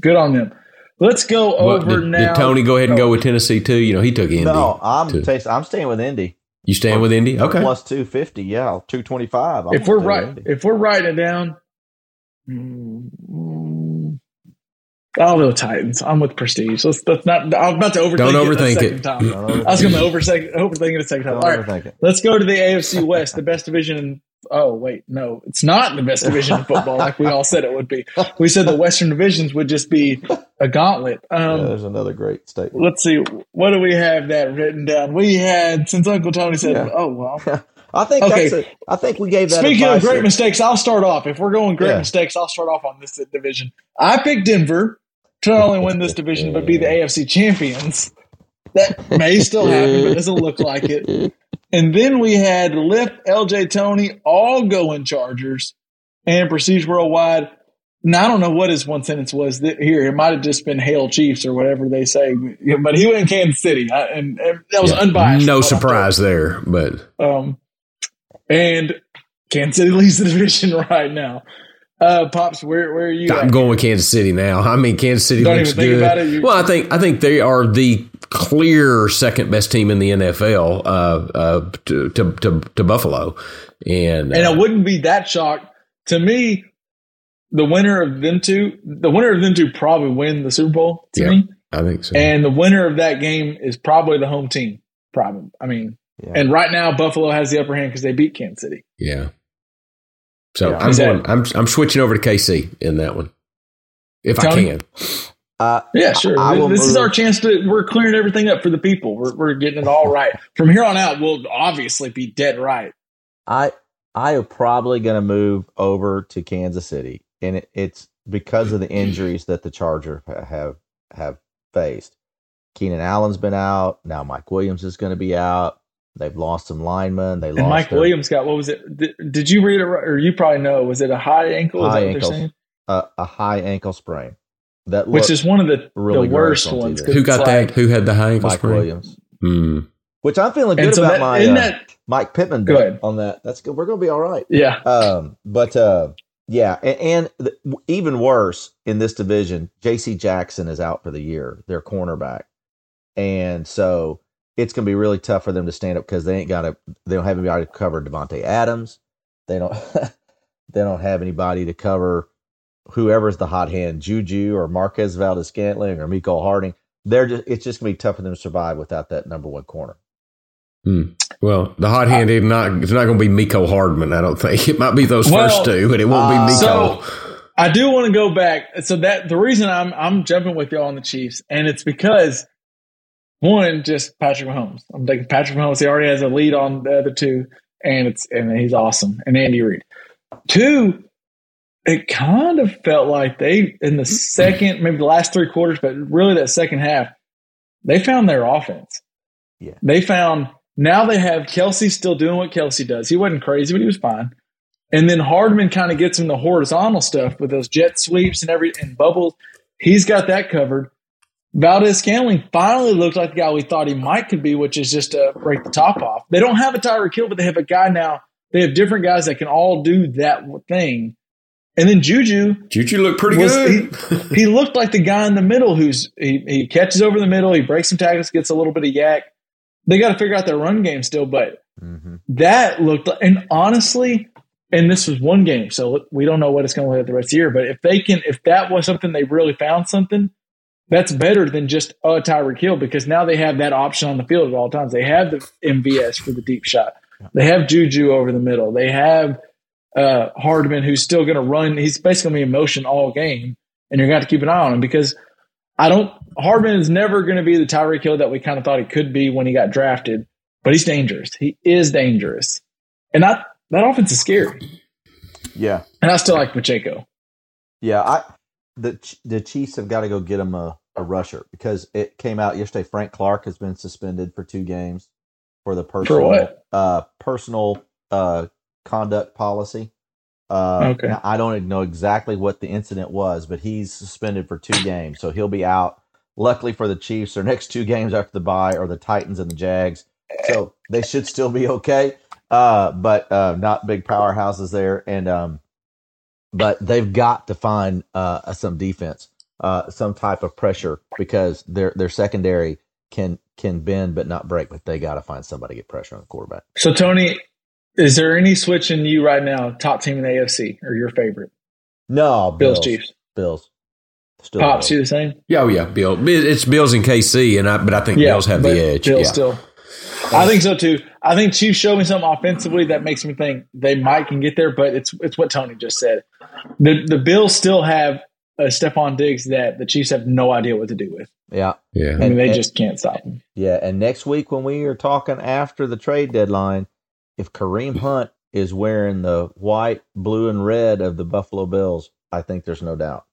good on them. Let's go What, over did, now. did Tony go ahead and go with Tennessee too? You know, he took Indy. No, I'm too. taste, I'm staying with Indy. you staying with Indy? Okay. Plus two fifty. Yeah, two twenty five. if we're right, if we're writing it down, mm, I'll go Titans. I'm with Prestige. Let's, let's not. I'm about to overthink Don't it. a overthink second it. Time. I was going to overthink, overthink it a second time. Don't All right, overthink it. let's go to the AFC West, the best division. in Oh wait, no, it's not the best division in football, like we all said it would be. We said the Western divisions would just be a gauntlet. Yeah, Um, there's another great statement. let's see, what do we have that written down? We had since Uncle Tony said, Yeah. "Oh well." [laughs] I think Okay. that's a, I think we gave that. Speaking of great that- mistakes, I'll start off. If we're going great Yeah. mistakes, I'll start off on this division. I picked Denver to not only win this division but be the [laughs] AFC champions. That may still happen, but doesn't look like it. [laughs] And then we had Lip, LJ Tony, all going Chargers, and Prestige Worldwide. Now I don't know what his one sentence was here. It might have just been "Hail Chiefs" or whatever they say, but he went in Kansas City, I- and, and that was Yeah. unbiased. No from what I'm told. surprise there, but Um, and Kansas City leads the division [laughs] right now. Uh, Pops, where where are you? I'm at? going with Kansas City now. I mean, Kansas City Don't looks good. about it. You- well, I think I think they are the clear second best team in the NFL uh, uh, to, to to to Buffalo, and, and uh, I wouldn't be that shocked. To me, the winner of them two, the winner of them two, probably win the Super Bowl. To Yeah. me, I think so. and the winner of that game is probably the home team. Probably. I mean, Yeah. and right now Buffalo has the upper hand because they beat Kansas City. yeah. So Yeah. I'm going. I'm I'm switching over to KC in that one, if I can. Uh, Yeah, sure. I will this is our chance to. We're clearing everything up for the people. We're we're getting it all right. From here on out, we'll obviously be dead right. I I am probably going to move over to Kansas City, and it, it's because of the injuries that the Chargers have have faced. Keenan Allen's been out. Now Mike Williams is going to be out. They've lost some linemen. They And lost Mike their- Williams got what was it? Did, did you read it or you probably know? Was it a high ankle? Is High that they're saying? a, a high ankle sprain. That Which is one of the, really the worst on ones. Who it's got like- that? Who had the high ankle Mike sprain? Williams. Hmm. Which I'm feeling good so about that, my uh, that Mike Pittman Go ahead. on that. That's good. We're going to be all right. yeah? Um, but uh, yeah, and, and the, even worse in this division, J.C. Jackson is out for the year. Their cornerback, and so it's going to be really tough for them to stand up because they ain't got a. They don't have anybody to cover Davante Adams. They don't. [laughs] they don't have anybody to cover whoever's the hot hand, Juju or Marquez Valdes-Scantling or Mecole Hardman. They're just. It's just going to be tough for them to survive without that number one corner. Hmm. Well, the hot hand is not. It's not going to be Mecole Hardman. I don't think it might be those Well, first two, but it won't uh, be Miko. So I do want to go back. So that the reason I'm I'm jumping with you all on the Chiefs, and it's because one, just Patrick Mahomes. I'm taking Patrick Mahomes. He already has a lead on the other two, and it's and he's awesome. And Andy Reid. Two, it kind of felt like they in the second, maybe the last three quarters, but really that second half, they found their offense. Yeah. They found now they have Kelce still doing what Kelce does. He wasn't crazy, but he was fine. And then Hardman kind of gets him the horizontal stuff with those jet sweeps and every and bubbles. He's got that covered. Valdes-Scantling finally looked like the guy we thought he might could be, which is just to break the top off. They don't have a Tyreek Hill, but they have a guy now. They have different guys that can all do that thing. And then Juju, Juju looked pretty was- good. he looked like the guy in the middle who's he, he catches over the middle, he breaks some tackles, gets a little bit of YAC. They got to figure out their run game still, but Mm-hmm. that looked like, and honestly, and this was one game, so we don't know what it's going to look like the rest of the year. But if they can, if that was something they really found something, that's better than just a Tyreek Hill because now they have that option on the field at all times. They have the MVS for the deep shot. They have Juju over the middle. They have uh, Hardman who's still going to run. He's basically going to be in motion all game, and you're going to have to keep an eye on him because I don't. Hardman is never going to be the Tyreek Hill that we kind of thought he could be when he got drafted, but he's dangerous. He is dangerous, and that that offense is scary. Yeah. And I still like Pacheco. Yeah, I the the Chiefs have got to go get him a, a rusher because it came out yesterday. Frank Clark has been suspended for two games for the personal what? uh personal uh conduct policy. Uh, Okay. I don't know exactly what the incident was, but he's suspended for two games, so he'll be out. Luckily for the Chiefs, their next two games after the bye are the Titans and the Jags, so they should still be okay. Uh, but uh, not big powerhouses there, and um, but they've got to find uh, some defense, uh, some type of pressure because their their secondary can can bend but not break. But they got to find somebody to get pressure on the quarterback. So Tony, is there any switch in you right now? Top team in the AFC or your favorite? No, Bills, Bills, Chiefs. Bills. Still Pops, Bills. you the same? Yeah, oh yeah, Bill. It's Bills and KC, and I, but I think Bills have the edge. Bills yeah. still. I think so too. I think Chiefs showed me something offensively that makes me think they might can get there, but it's it's what Tony just said. The the Bills still have a Stefon Diggs that the Chiefs have no idea what to do with. Yeah, yeah. I mean, they and- just can't stop him. yeah. And next week when we are talking after the trade deadline, if Kareem Hunt is wearing the white, blue, and red of the Buffalo Bills, I think there's no doubt.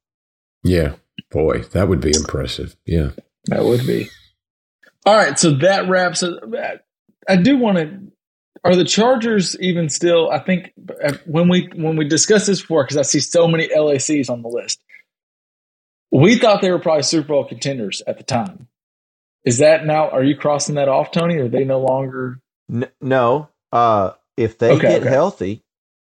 Yeah, boy, that would be impressive. Yeah. That would be. All right, so that wraps it. I do want to. Are the Chargers even still? I think uh, when we when we discussed this before, because I see so many LACs on the list, we thought they were probably Super Bowl contenders at the time. Is that now? Are you crossing that off, Tony? Are they no longer? N- no, uh, if they Okay, get okay. healthy,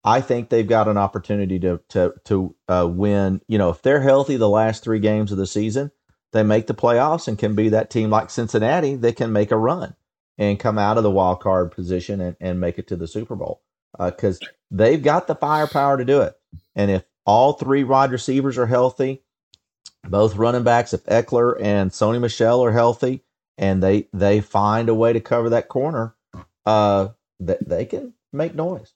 I think they've got an opportunity to to to uh, win. You know, if they're healthy, the last three games of the season, they make the playoffs and can be that team like Cincinnati that can make a run and come out of the wild card position and, and make it to the Super Bowl because they've got the firepower to do it. And if all three wide receivers are healthy, both running backs, if Ekeler and Sony Michel are healthy, and they they find a way to cover that corner, uh, that they can make noise.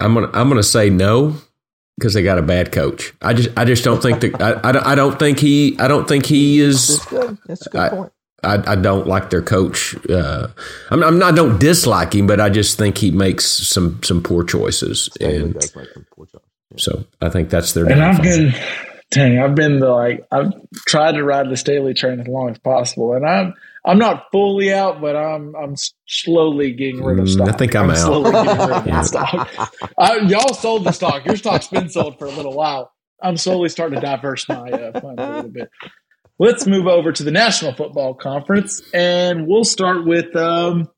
I'm gonna I'm gonna say no because they got a bad coach. I just I just don't think that I, I, don't, I don't think he I don't think he is That's good. That's a good I- point. I, I don't like their coach. Uh, I'm, I'm not. I don't dislike him, but I just think he makes some some poor choices, Staley and does make some poor choices. so I think that's their. And I've downfall. been, dang, I've been the like, I've tried to ride the Staley train as long as possible, and I'm, I'm not fully out, but I'm, I'm slowly getting rid of Mm, stock. I think I'm out. slowly getting rid of [laughs] stock. I, y'all sold the stock. Your stock's been sold for a little while. I'm slowly starting to diverse my uh, funds a little bit. Let's move over to the National Football Conference, and we'll start with um,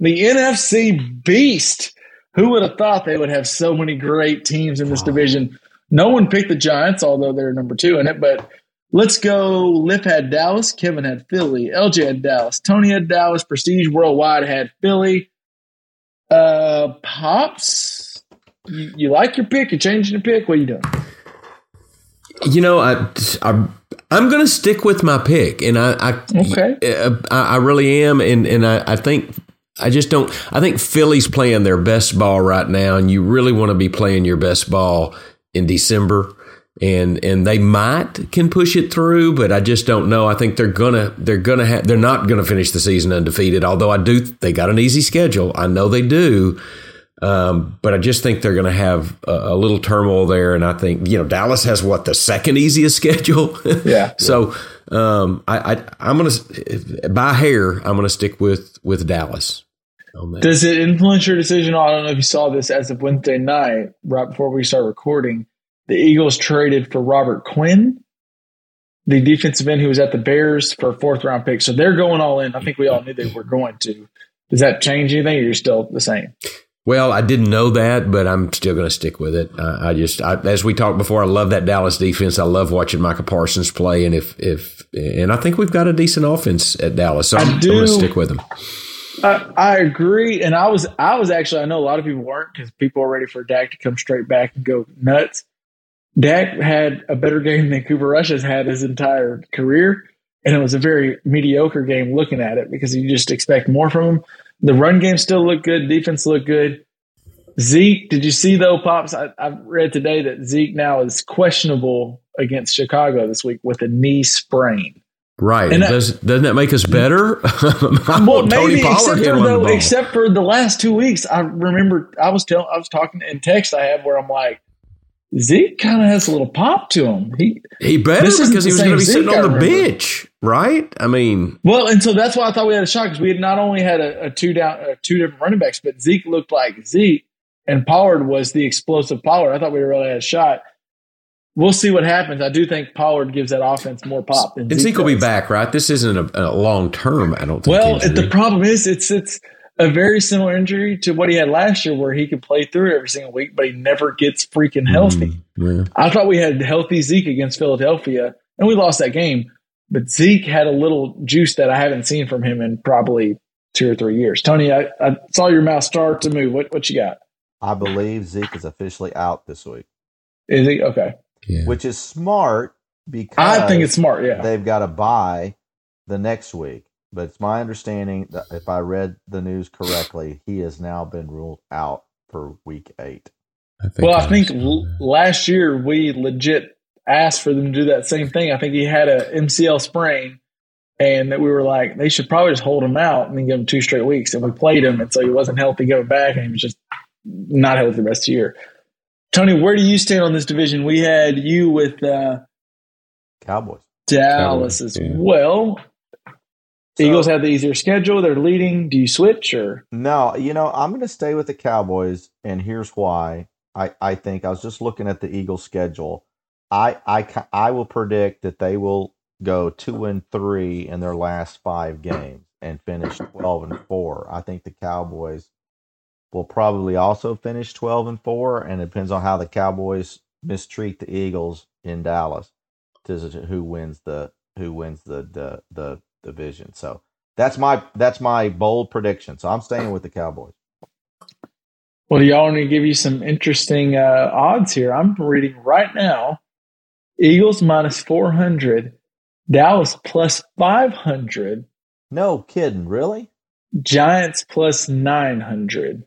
the NFC Beast. Who would have thought they would have so many great teams in this division? No one picked the Giants, although they're number two in it. But let's go. Liff had Dallas, Kevin had Philly, LJ had Dallas, Tony had Dallas, Prestige Worldwide had Philly. Uh, Pops, you, you like your pick? You're changing your pick? What are you doing? You know, I, I I'm going to stick with my pick, and I I, Okay. uh, I, I really am, and and I, I think I just don't. I think Philly's playing their best ball right now, and you really want to be playing your best ball in December. And and they might can push it through, but I just don't know. I think they're gonna they're gonna have they're not gonna finish the season undefeated. Although I do they got an easy schedule, I know they do. Um, but I just think they're to have a, a little turmoil there, and I think you know Dallas has what the second easiest [laughs] schedule. Yeah. so um, I, I I'm going to by hair I'm going to stick with with Dallas. Oh, On that. Does it influence your decision? I don't know if you saw this as of Wednesday night, right before we start recording. The Eagles traded for Robert Quinn, the defensive end who was at the Bears for a fourth round pick. So they're going all in. I think we all knew they were going to. Does that change anything, or you're still the same? Well, I didn't know that, but I'm still going to stick with it. I, I just, I, as we talked before, I love that Dallas defense. I love watching Micah Parsons play, and if if and I think we've got a decent offense at Dallas, so I'm, I'm going to stick with them. I, I agree, and I was I was actually I know a lot of people weren't because people are ready for Dak to come straight back and go nuts. Dak had a better game than Cooper Rush has had his entire career, and it was a very mediocre game looking at it because you just expect more from him. The run game still looked good, defense looked good. Zeke, did you see though, pops? I, I read today that Zeke now is questionable against Chicago this week with a knee sprain. Right? And And does doesn't that make us better? [laughs] Well, maybe except for the though, except for the last two weeks, I remember I was telling, I was talking in text I had where I'm like, Zeke kind of has a little pop to him. He He better because he was going to be same sitting on the bench, right? I mean, well, and so that's why I thought we had a shot because we had not only had a, a two down, uh, two different running backs, but Zeke looked like Zeke, and Pollard was the explosive Pollard. I thought we really had a shot. We'll see what happens. I do think Pollard gives that offense more pop. Than and Zeke will be back, right? This isn't a, a long term. I don't think. Well, injury. the problem is it's it's a very similar injury to what he had last year, where he could play through every single week, but he never gets freaking healthy. Mm, yeah. I thought we had healthy Zeke against Philadelphia, and we lost that game. But Zeke had a little juice that I haven't seen from him in probably two or three years. Tony, I, I saw your mouth start to move. What what you got? I believe Zeke is officially out this week, Is he okay? Yeah. which is smart because I think it's smart. Yeah, they've got to buy the next week. But it's my understanding that if I read the news correctly, he has now been ruled out for week eight. I well, I think l- last year we legit asked for them to do that same thing. I think he had a MCL sprain, and that we were like, they should probably just hold him out and then give him two straight weeks. And we played him, and so he wasn't healthy going back, and he was just not healthy the rest of the year. Tony, where do you stand on this division? We had you with uh, Cowboys. Dallas Cowboys, as yeah. well. So- Eagles have the easier schedule. They're leading. Do you switch or? No, you know, I'm going to stay with the Cowboys, and here's why. I, I think I was just looking at the Eagles' schedule. I, I, I will predict that they will go two and three in their last five games and finish 12 and four. I think the Cowboys will probably also finish 12 and four, and it depends on how the Cowboys mistreat the Eagles in Dallas to who wins the who wins the the, the division. So that's my that's my bold prediction. So I'm staying with the Cowboys. Well, y'all want to give you some interesting uh, odds here. I'm reading right now Eagles minus 400, Dallas plus 500, No kidding, really? Giants plus 900.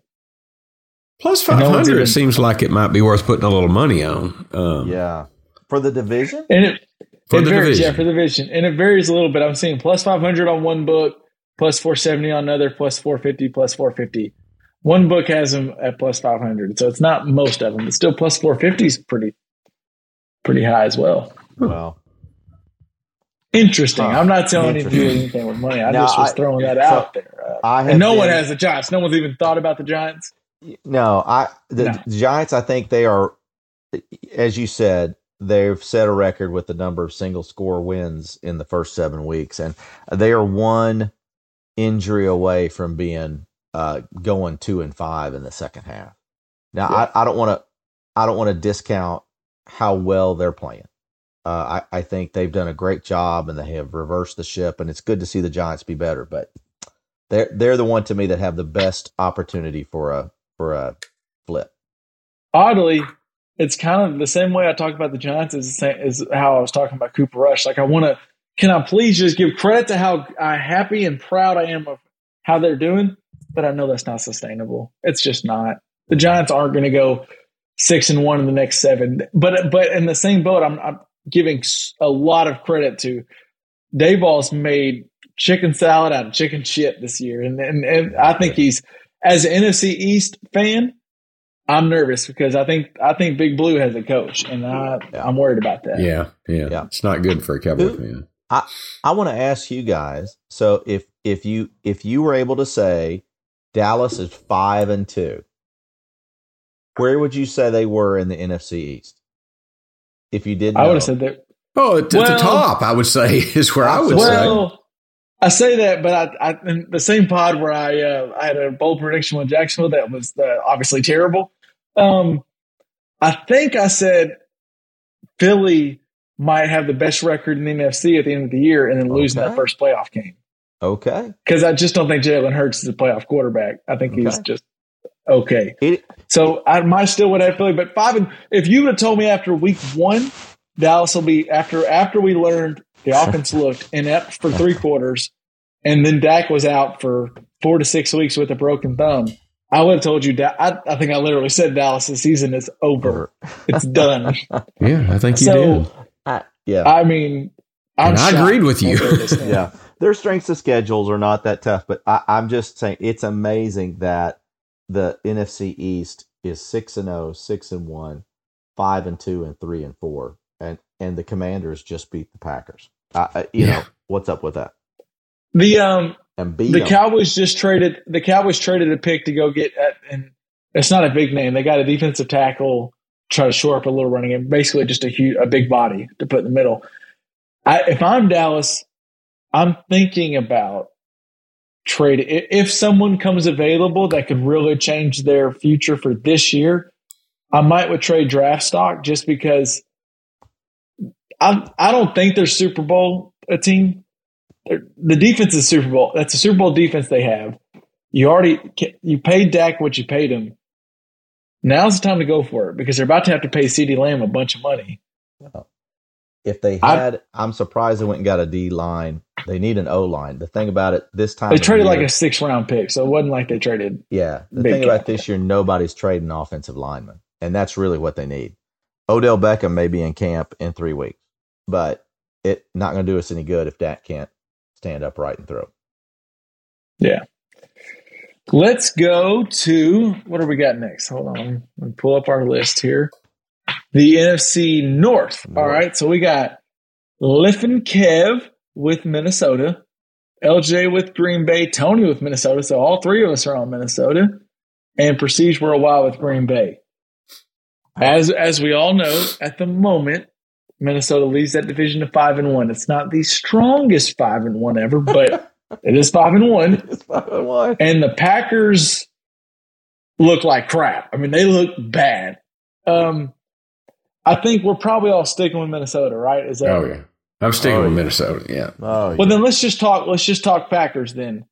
Plus No five one's hundred even- seems like it might be worth putting a little money on. Um, Yeah. For the division? And it, For it the varies, division. yeah, for the division, and it varies a little bit. I'm seeing plus 500 on one book, plus 470 on another, plus 450, plus 450. One book has them at plus 500, so it's not most of them, but still plus 450 is pretty, pretty high as well. Well, Interesting. Huh. I'm not telling you to do anything with money. I No, just was I- throwing that so out there. Uh, I and no one has the Giants. No one's even thought about the Giants. No, I the No. Giants. I think they are, as you said, they've set a record with the number of single score wins in the first seven weeks, and they are one injury away from being uh, going two and five in the second half. Now, Yeah. I, I don't want to, I don't want to discount how well they're playing. Uh, I, I think they've done a great job, and they have reversed the ship, and it's good to see the Giants be better. But they're they're the one to me that have the best opportunity for a for a flip. Oddly, it's kind of the same way I talk about the Giants is is how I was talking about Cooper Rush. Like I want to, can I please just give credit to how uh, happy and proud I am of how they're doing? But I know that's not sustainable. It's just not. The Giants aren't going to go six and one in the next seven. But but in the same boat, I'm, I'm giving a lot of credit to Daboll's made chicken salad out of chicken shit this year, and and, and I think he's as an NFC East fan. I'm nervous because I think I think Big Blue has a coach, and I, Yeah. I'm worried about that. Yeah, yeah, Yeah. It's not good for a Cowboy Who- fan. I I want to ask you guys. So if if you if you were able to say Dallas is five and two, where would you say they were in the NFC East? If you did, I would have said that. Oh, at, at Well- the top, I would say [laughs] is where I would say. I say that, but I, I in the same pod where I uh, I had a bold prediction with Jacksonville that was uh, obviously terrible. Um, I think I said Philly might have the best record in the NFC at the end of the year, and then losing Okay. that first playoff game Okay, because I just don't think Jalen Hurts is a playoff quarterback. I think he's just okay. it, So I might still would have Philly, but five and if you would have told me after week one, Dallas will be after after we learned the offense looked inept for three quarters, and then Dak was out for four to six weeks with a broken thumb. I would have told you. Da- I, I think I literally said Dallas' season is over. It's [laughs] done. Yeah, I think you so did. I, yeah, I mean, I'm And I agreed with you. on where they stand. yeah. Their strengths of schedules are not that tough, but I, I'm just saying it's amazing that the NFC East is six and 0, 6 and one, five and two, and three and four, and and the Commanders just beat the Packers. You Yeah. know what's up with that? The um And beat the them. Cowboys just traded the Cowboys traded a pick to go get at, and it's not a big name. They got a defensive tackle, try to shore up a little running game, basically just a huge, a big body to put in the middle. I, if I'm Dallas, I'm thinking about trade if someone comes available that could really change their future for this year. I might would trade draft stock just because I I don't think they're Super Bowl a team. They're, the defense is Super Bowl. That's a Super Bowl defense they have. You already you paid Dak what you paid him. Now's the time to go for it because they're about to have to pay CeeDee Lamb a bunch of money. If they had, I, am surprised they went and got a D line. They need an O line. The thing about it, this time They traded like a six round pick, so it wasn't like they traded. Yeah. The thing about this year, nobody's trading offensive linemen, and that's really what they need. Odell Beckham may be in camp in three weeks, but it not going to do us any good if Dak can't stand upright and throw. Yeah. Let's go to what do we got next? Hold on, let me pull up our list here. The NFC North. All North. right, so we got Liffin Kev with Minnesota, LJ with Green Bay, Tony with Minnesota. So all three of us are on Minnesota, and Prestige Worldwide with Green Bay. As as we all know, at the moment, Minnesota leads that division to five and one. It's not the strongest five and one ever, but [laughs] it is five and one. It's five and one. And the Packers look like crap. I mean, they look bad. Um, I think we're probably all sticking with Minnesota, right? Is that Oh yeah, I'm sticking Oh, with yeah. Minnesota. Yeah, Oh, well? Then let's just talk. Let's just talk Packers. Then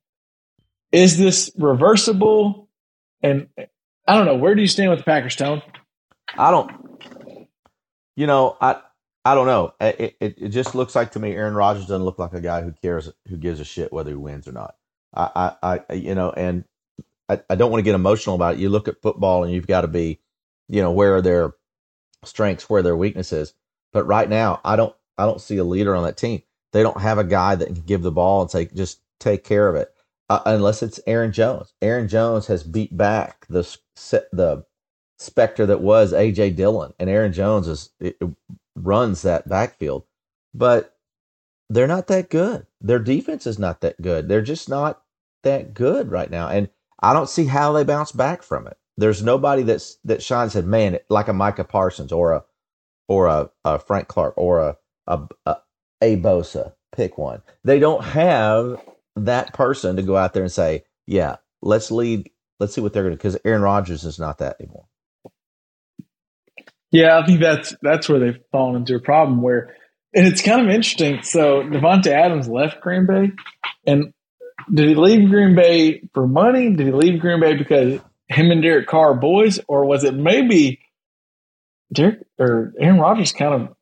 is this reversible? And I don't know. Where do you stand with the Packers, Tone? I don't. You know, I I don't know. It, it it just looks like to me, Aaron Rodgers doesn't look like a guy who cares, who gives a shit whether he wins or not. I I, I you know, and I, I don't want to get emotional about it. You look at football, and you've got to be, you know, where are their strengths, where are their weaknesses. But right now, I don't I don't see a leader on that team. They don't have a guy that can give the ball and say just take care of it, uh, unless it's Aaron Jones. Aaron Jones has beat back the the specter that was AJ Dillon, and Aaron Jones is it, runs that backfield, but they're not that good. Their defense is not that good. They're just not that good right now, and I don't see how they bounce back from it. There's nobody that's that shines said, man, like a Micah Parsons or a or a, a Frank Clark or a a, a a Bosa. Pick one. They don't have that person to go out there and say, yeah, let's lead. Let's see what they're going to. Because Aaron Rodgers is not that anymore. Yeah, I think that's that's where they've fallen into a problem where, and it's kind of interesting. So Davante Adams left Green Bay, and did he leave Green Bay for money? Did he leave Green Bay because him and Derek Carr are boys, or was it maybe Derek or Aaron Rodgers kind of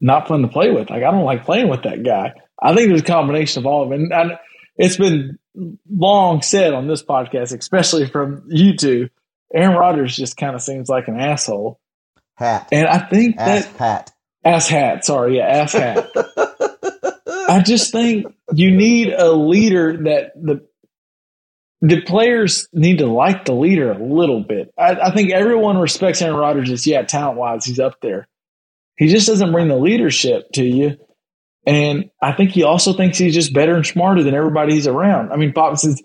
not fun to play with? Like I don't like playing with that guy. I think there's a combination of all of it. And it's been long said on this podcast, especially from you two. Aaron Rodgers just kind of seems like an asshole. Hat. And I think ass that hat. ass hat. Sorry, yeah, ass hat. I just think you need a leader that the the players need to like the leader a little bit. I, I think everyone respects Aaron Rodgers. Just yeah, talent wise, he's up there. He just doesn't bring the leadership to you. And I think he also thinks he's just better and smarter than everybody he's around. I mean, Pop says,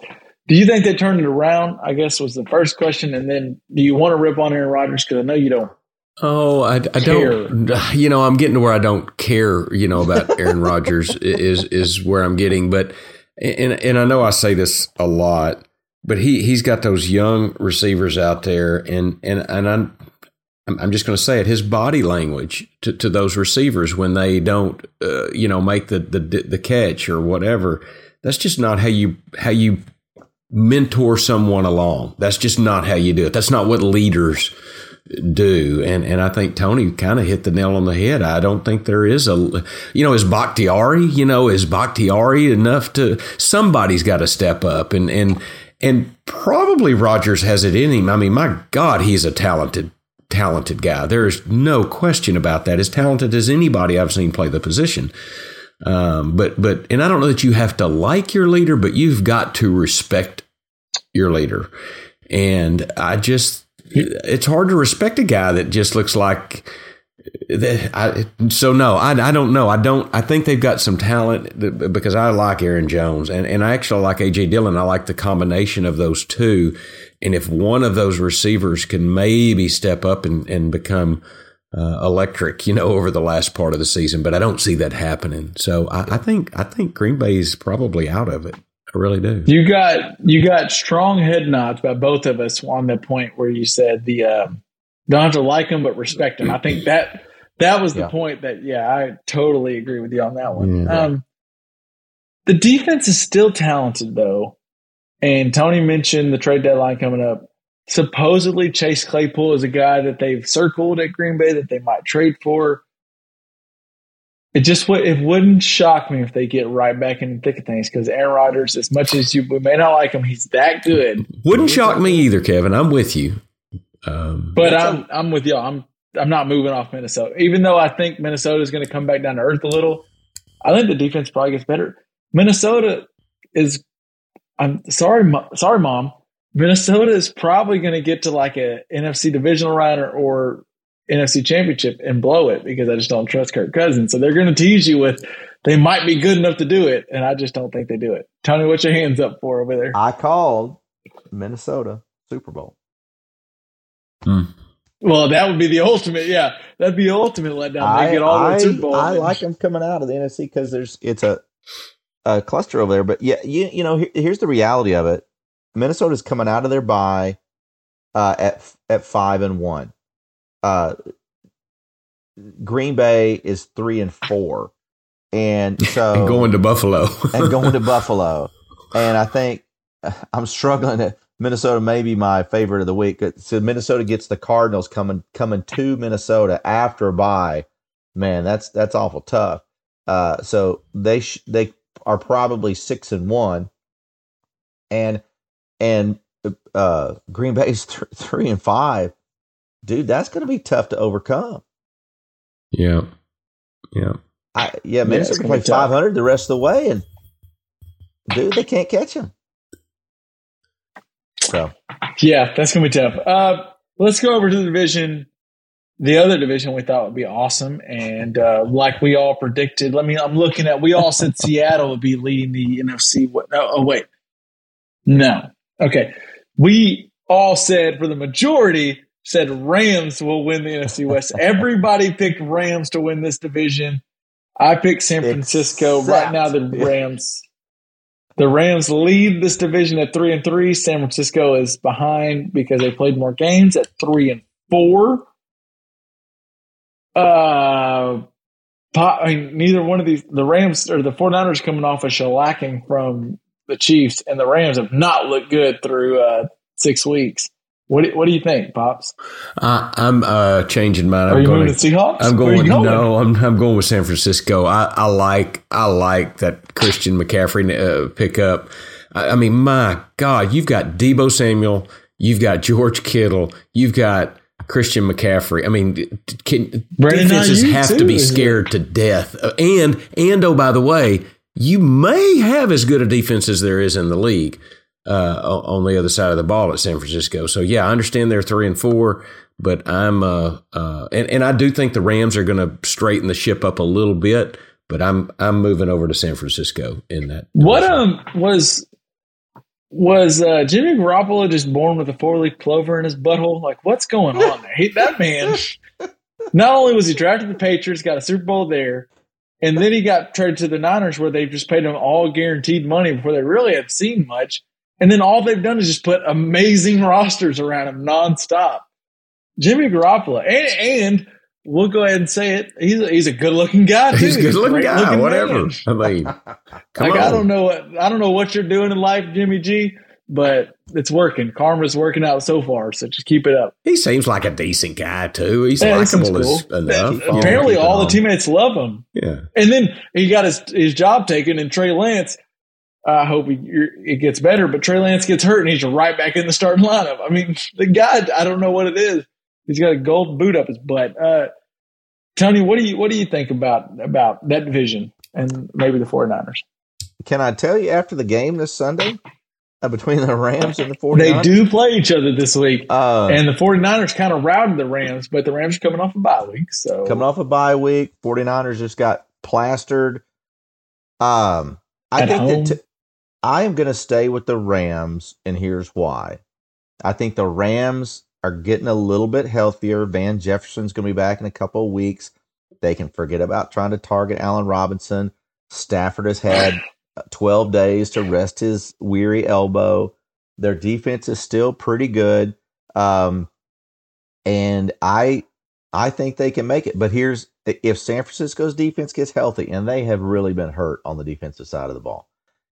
do you think they turned it around? I guess was the first question. And then do you want to rip on Aaron Rodgers? Because I know you don't. Oh, I, I don't. [sighs] You know, I'm getting to where I don't care. You know about Aaron [laughs] Rodgers is is where I'm getting. But and and I know I say this a lot, but he he's got those young receivers out there, and and and I'm I'm just going to say it. His body language to, to those receivers when they don't, uh, you know, make the, the the catch or whatever. That's just not how you how you mentor someone along. That's just not how you do it. That's not what leaders do. And and I think Tony kind of hit the nail on the head. I don't think there is a, you know, is Bakhtiari, you know, is Bakhtiari enough to somebody's got to step up and and and probably Rodgers has it in him. I mean, my God, he's a talented talented guy. There's no question about that. As talented as anybody I've seen play the position. Um, but but and I don't know that you have to like your leader, but you've got to respect your leader. And I just it's hard to respect a guy that just looks like. I, so no, I, I don't know. I don't. I think they've got some talent because I like Aaron Jones and and I actually like AJ Dillon. I like the combination of those two. And if one of those receivers can maybe step up and, and become uh, electric, you know, over the last part of the season, but I don't see that happening. So I, I think I think Green Bay's probably out of it. I really do. You got you got strong head nods by both of us on the point where you said the um, don't have to like them but respect them. I think that that was the yeah. point that yeah, I totally agree with you on that one. Yeah. Um, the defense is still talented though, and Tony mentioned the trade deadline coming up. Supposedly, Chase Claypool is a guy that they've circled at Green Bay that they might trade for. It just would it wouldn't shock me if they get right back in the thick of things because Aaron Rodgers, as much as you we may not like him, he's that good. Wouldn't shock me either, Kevin. I'm with you. Um, but I'm a, I'm with y'all. I'm I'm not moving off Minnesota, even though I think Minnesota is going to come back down to earth a little. I think the defense probably gets better. Minnesota is. I'm sorry, sorry, mom. Minnesota is probably going to get to like a NFC divisional round or, or NFC Championship and blow it because I just don't trust Kirk Cousins. So they're going to tease you with they might be good enough to do it, and I just don't think they do it. Tony, what's your hands up for over there? I called Minnesota Super Bowl. Hmm. Well, that would be the ultimate. Yeah, that'd be the ultimate letdown. They get all I, the Super Bowl. I like them coming out of the NFC because there's it's a a cluster over there. But yeah, you you know here's the reality of it. Minnesota's coming out of their bye uh, at at five and one uh, Green Bay is three and four, and [laughs] so and going to Buffalo [laughs] and going to Buffalo, [laughs] and I think I'm struggling. To, Minnesota may be my favorite of the week. So Minnesota gets the Cardinals coming coming to Minnesota after a bye. Man, that's that's awful tough. Uh, so they sh- they are probably six and one, and and uh, Green Bay's th- three and five dude, that's going to be tough to overcome. Yeah. Yeah. I, yeah, Minnesota it's can gonna play be tough. 500 the rest of the way, and dude, they can't catch him. So Yeah, that's gonna be tough. Uh, let's go over to the division. The other division we thought would be awesome, and uh, like we all predicted. Let me. I'm looking at. We all said [laughs] Seattle would be leading the NFC. What? Oh, oh wait, no. Okay, we all said for the majority said Rams will win the NFC West. [laughs] Everybody picked Rams to win this division. I picked San Francisco. right now, the Except- Rams. The Rams lead this division at three and three. San Francisco is behind because they played more games at three and four. Uh, I mean, neither one of these, the Rams or the 49ers coming off a shellacking from the Chiefs, and the Rams have not looked good through uh, six weeks. What do, what do you think, Pops? I, I'm uh, changing mine. Are I'm you going moving to Seahawks? I'm are going. No, I'm I'm going with San Francisco. I, I like I like that Christian McCaffrey uh, pickup. I, I mean, my God, you've got Deebo Samuel, you've got George Kittle, you've got Christian McCaffrey. I mean, can, defenses have to be scared to death. Uh, and and oh, by the way, you may have as good a defense as there is in the league uh, on the other side of the ball at San Francisco. So yeah, I understand they're three and four, but I'm uh, uh and and I do think the Rams are going to straighten the ship up a little bit. But I'm I'm moving over to San Francisco in that. What um was was uh, Jimmy Garoppolo just born with a four leaf clover in his butthole? Like, what's going on there? He, that man. [laughs] Not only was he drafted the Patriots, got a Super Bowl there, and then he got traded to the Niners, where they've just paid him all guaranteed money before they really have seen much. And then all they've done is just put amazing rosters around him nonstop. Jimmy Garoppolo, and, and we'll go ahead and say it, he's a, he's a good looking guy. Too. He's a good looking guy. looking Whatever. man. I mean, come like on. I don't know what I don't know what you're doing in life, Jimmy G, but it's working. Karma's working out so far, so just keep it up. He seems like a decent guy too. He's Yeah, likable cool. enough. Apparently, all the teammates love him, Yeah. and then he got his his job taken. And Trey Lance, I hope he, it gets better, but Trey Lance gets hurt, and he's right back in the starting lineup. I mean, [laughs] the guy, I don't know what it is. He's got a gold boot up his butt. Uh, Tony, what do you what do you think about about that division and maybe the 49ers? Can I tell you after the game this Sunday uh, between the Rams and the 49ers? They do play each other this week. Uh, And the 49ers kind of routed the Rams, but the Rams are coming off a bye week. So coming off a bye week, 49ers just got plastered. Um, I At think home? that t- I am going to stay with the Rams, and here's why. I think the Rams are getting a little bit healthier. Van Jefferson's going to be back in a couple of weeks. They can forget about trying to target Allen Robinson. Stafford has had uh, 12 days to rest his weary elbow. Their defense is still pretty good. Um, and I I think they can make it. But here's if San Francisco's defense gets healthy, and they have really been hurt on the defensive side of the ball.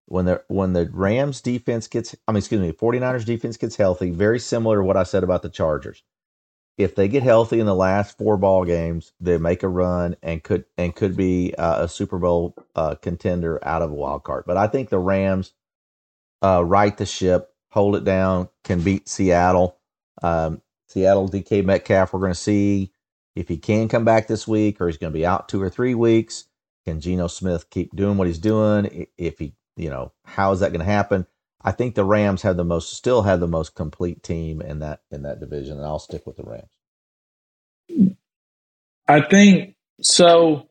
When the when the Rams defense gets I mean excuse me, 49ers defense gets healthy, very similar to what I said about the Chargers. If they get healthy in the last four ball games, they make a run and could and could be uh, a Super Bowl uh, contender out of a wild card. But I think the Rams uh, right the ship, hold it down, can beat Seattle. Um, Seattle DK Metcalf, we're going to see if he can come back this week or he's going to be out two or three weeks. Can Geno Smith keep doing what he's doing? If he, you know, how is that going to happen? I think the Rams have the most, still have the most complete team in that in that division, and I'll stick with the Rams. I think so.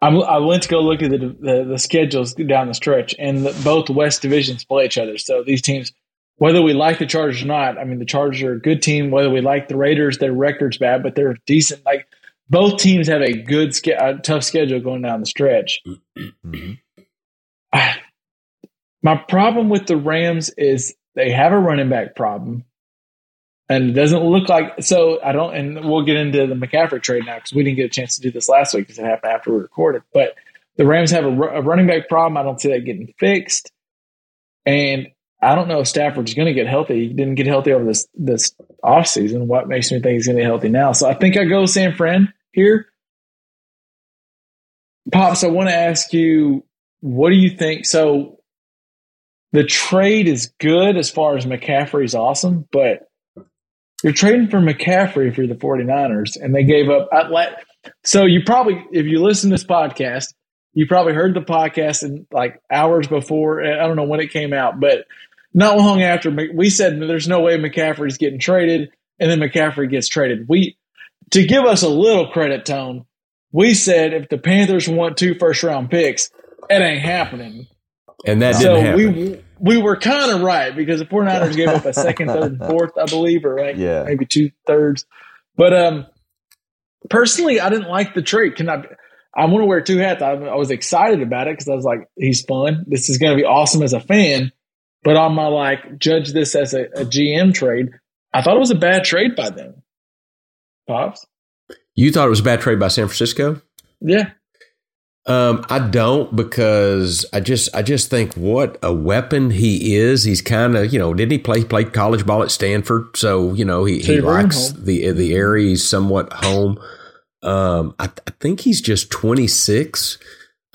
I'm, I went to go look at the, the the schedules down the stretch, and the, both West divisions play each other. So these teams, whether we like the Chargers or not, I mean the Chargers are a good team. Whether we like the Raiders, their record's bad, but they're decent. Like both teams have a good, a tough schedule going down the stretch. Mm-hmm. [sighs] My problem with the Rams is they have a running back problem. And it doesn't look like so. I don't, and we'll get into the McCaffrey trade now because we didn't get a chance to do this last week because it happened after we recorded. But the Rams have a, a running back problem. I don't see that getting fixed. And I don't know if Stafford's going to get healthy. He didn't get healthy over this this offseason. What makes me think he's going to get healthy now? So I think I go San Fran here. Pops, I want to ask you, what do you think? So the trade is good as far as McCaffrey's awesome, but you're trading for McCaffrey for the 49ers, and they gave up. So you probably, if you listen to this podcast, you probably heard the podcast in like hours before. I don't know when it came out, but not long after we said there's no way McCaffrey's getting traded, and then McCaffrey gets traded. We to give us a little credit, Tone, we said if the Panthers want two first round picks, it ain't happening. And that so didn't happen. we we were kind of right because the 49ers gave up a second, third, and fourth, I believe, or like Yeah. maybe two thirds. But um, personally, I didn't like the trade. Can I? I want to wear two hats. I, I was excited about it because I was like, he's fun. This is going to be awesome as a fan. But on my like, judge this as a, a GM trade. I thought it was a bad trade by them. Pops, you thought it was a bad trade by San Francisco? yeah, Um, I don't because I just I just think what a weapon he is. He's kind of you know didn't he play play college ball at Stanford? So you know he, he you bring him likes home. the the area. He's somewhat home. Um, I, I think he's just 26.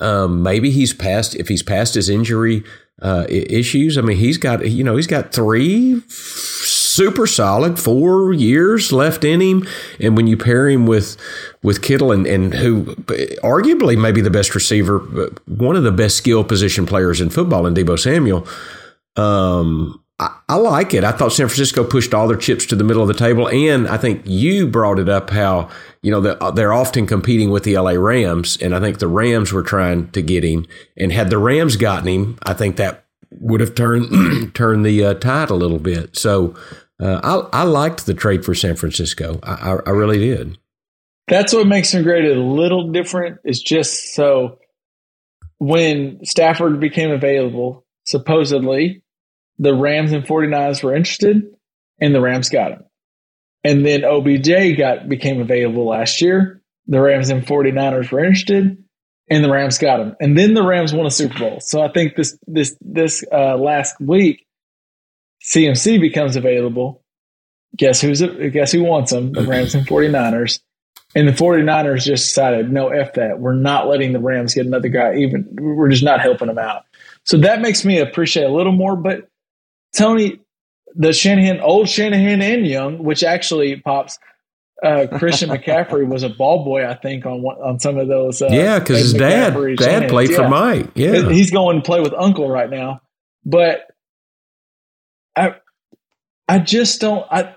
Um, maybe he's past if he's past his injury uh, issues. I mean, he's got you know he's got three super solid four years left in him, and when you pair him with with Kittle and and who arguably maybe the best receiver, one of the best skill position players in football in Deebo Samuel. Um, I, I like it. I thought San Francisco pushed all their chips to the middle of the table, and I think you brought it up how you know they're often competing with the LA Rams, and I think the Rams were trying to get him, and had the Rams gotten him, I think that would have turned [clears throat] turned the uh, tide a little bit. So uh, I I liked the trade for San Francisco. I, I, I really did. That's what makes him great. A little different is just so when Stafford became available, supposedly the Rams and 49ers were interested and the Rams got him. And then OBJ got became available last year. The Rams and 49ers were interested and the Rams got him. And then the Rams won a Super Bowl. So I think this this this uh, last week CMC becomes available. Guess who's guess who wants him? The Rams and [laughs] 49ers. And the 49ers just decided, no, F that. We're not letting the Rams get another guy. Even we're just not helping them out. So that makes me appreciate a little more. But Tony, the Shanahan, old Shanahan and young, which actually pops. Uh, Christian McCaffrey was a ball boy, I think, on one, on some of those. Uh, yeah, because his dad McCaffrey dad Shanahan. played for Mike. Yeah, He's going to play with Uncle right now. But I just don't I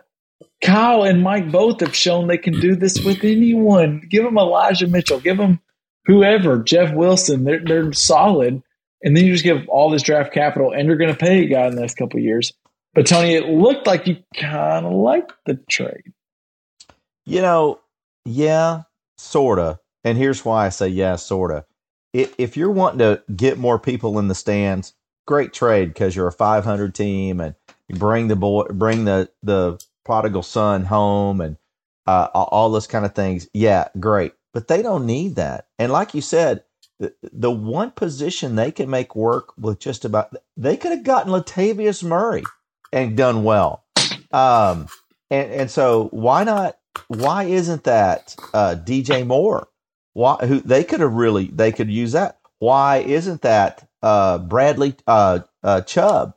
Kyle and Mike both have shown they can do this with anyone. Give them Elijah Mitchell, give them whoever, Jeff Wilson. They're they're solid. And then you just give all this draft capital and you're gonna pay a guy in the next couple of years. But Tony, it looked like you kind of liked the trade. You know, yeah, sorta. And here's why I say yeah, sorta. If, you're wanting to get more people in the stands, great trade because you're a 500 team and bring the boy, bring the the prodigal son home and uh, all those kind of things. Yeah, great. But they don't need that. And like you said, the, the one position they can make work with just about they could have gotten Latavius Murray and done well. Um, and and so why not? Why isn't that uh, DJ Moore? Why who they could have really they could use that? Why isn't that uh, Bradley uh, uh, Chubb?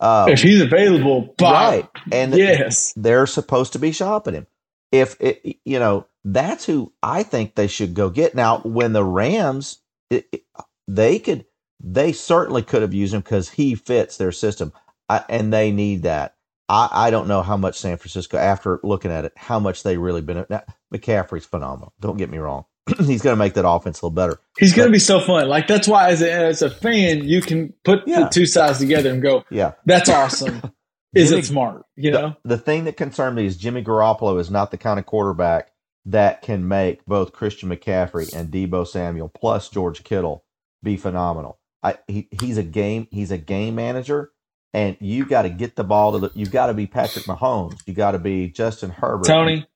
Uh, If he's available, by right, and yes. they're supposed to be shopping him. If it, you know, that's who I think they should go get. Now, when the Rams, it, it- they could, they certainly could have used him because he fits their system, I, and they need that. I, I don't know how much San Francisco, after looking at it, how much they really been. Now, McCaffrey's phenomenal. Don't get me wrong; [clears throat] he's going to make that offense a little better. He's going to be so fun. Like that's why, as a, as a fan, you can put Yeah. the two sides together and go, Yeah, "That's awesome." [laughs] Is Jimmy- it smart? You the, know, the thing that concerned me is Jimmy Garoppolo is not the kind of quarterback that can make both Christian McCaffrey and Deebo Samuel plus George Kittle be phenomenal. I, he, he's a game he's a game manager, and you got to get the ball to the. You got to be Patrick Mahomes. You got to be Justin Herbert. Tony,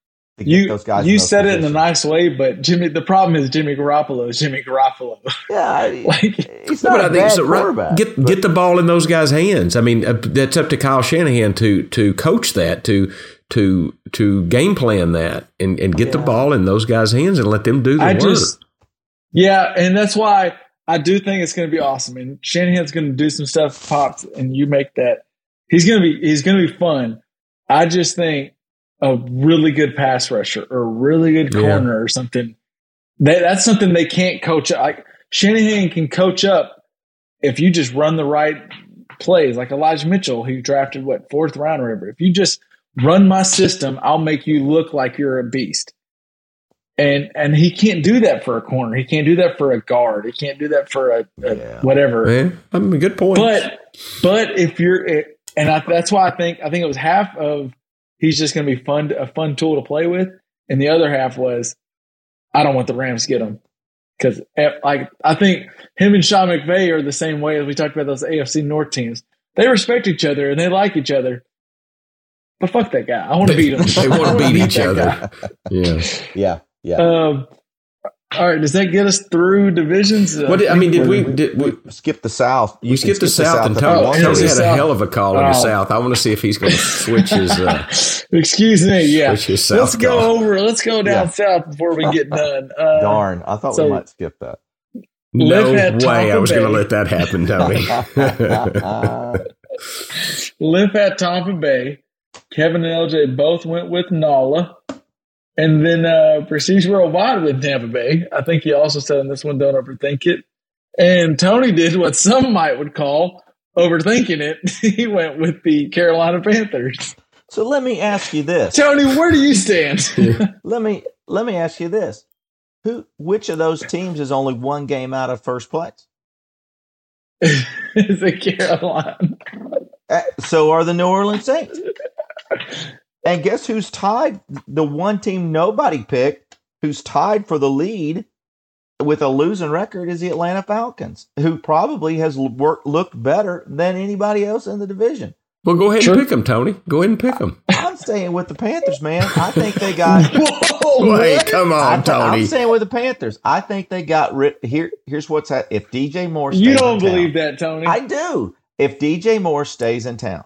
you those guys. you in those said it in a nice way, but Jimmy, the problem is Jimmy Garoppolo is Jimmy Garoppolo. Yeah, I- [laughs] like he's not But a I think bad so, quarterback. Get but- get the ball in those guys' hands. I mean, uh, that's up to Kyle Shanahan to to coach that, to to to game plan that, and, and get the ball in those guys' hands and let them do the I work. just, yeah, and that's why I do think it's going to be awesome. And Shanahan's going to do some stuff popped, and you make that. He's going to be he's going to be fun. I just think a really good pass rusher or a really good Yeah. corner or something They, that's something they can't coach. Like Shanahan can coach up if you just run the right plays, like Elijah Mitchell, who drafted what fourth round or whatever. If you just run my system, I'll make you look like you're a beast. And and he can't do that for a corner. He can't do that for a guard. He can't do that for a, a Yeah. whatever. Man, I mean, good point. But but if you're and I, that's why I think I think it was half of he's just going to be fun a fun tool to play with, and the other half was I don't want the Rams to get him because like I think him and Sean McVay are the same way as we talked about those AFC North teams. They respect each other and they like each other. But fuck that guy. I want to beat him. [laughs] they want to beat each other. guy. [laughs] Yeah. Yeah, yeah. Um, all right, does that get us through divisions? What did, I mean, did we did we, skip the South. we skipped the South and if you Tony, want Oh, Tony had a hell of a call in the. South. I want to see if he's going [laughs] to switch his. Uh, Excuse me. Yeah, Which South let's go over. Let's go down Yeah. south before we get done. [laughs] Uh, Darn, I thought so- we might skip that. no Live way, I was going to let that happen, Tony. [laughs] Limp at Tampa Bay. Kevin and LJ both went with Nala. And then uh, Prestige Worldwide with Tampa Bay. I think he also said in this one, don't overthink it. And Tony did what some might would call overthinking it. [laughs] he went with the Carolina Panthers. so let me ask you this. Tony, where do you stand? [laughs] Let me let me ask you this. Who which of those teams is only one game out of first place? [laughs] Is it Carolina? Uh, So are the New Orleans Saints. And guess who's tied? The one team nobody picked, who's tied for the lead with a losing record, is the Atlanta Falcons, who probably has l- worked, looked better than anybody else in the division. well, go ahead Sure. and pick them, Tony. Go ahead and pick them. I'm staying with the Panthers, man. I think they [laughs] got. Whoa, Wait, what? come I on, th- I'm staying with the Panthers. I think they got rid. Here, here's what's ha- if DJ Moore. Stays You don't in town- believe that, Tony. I do. If DJ Moore stays in town,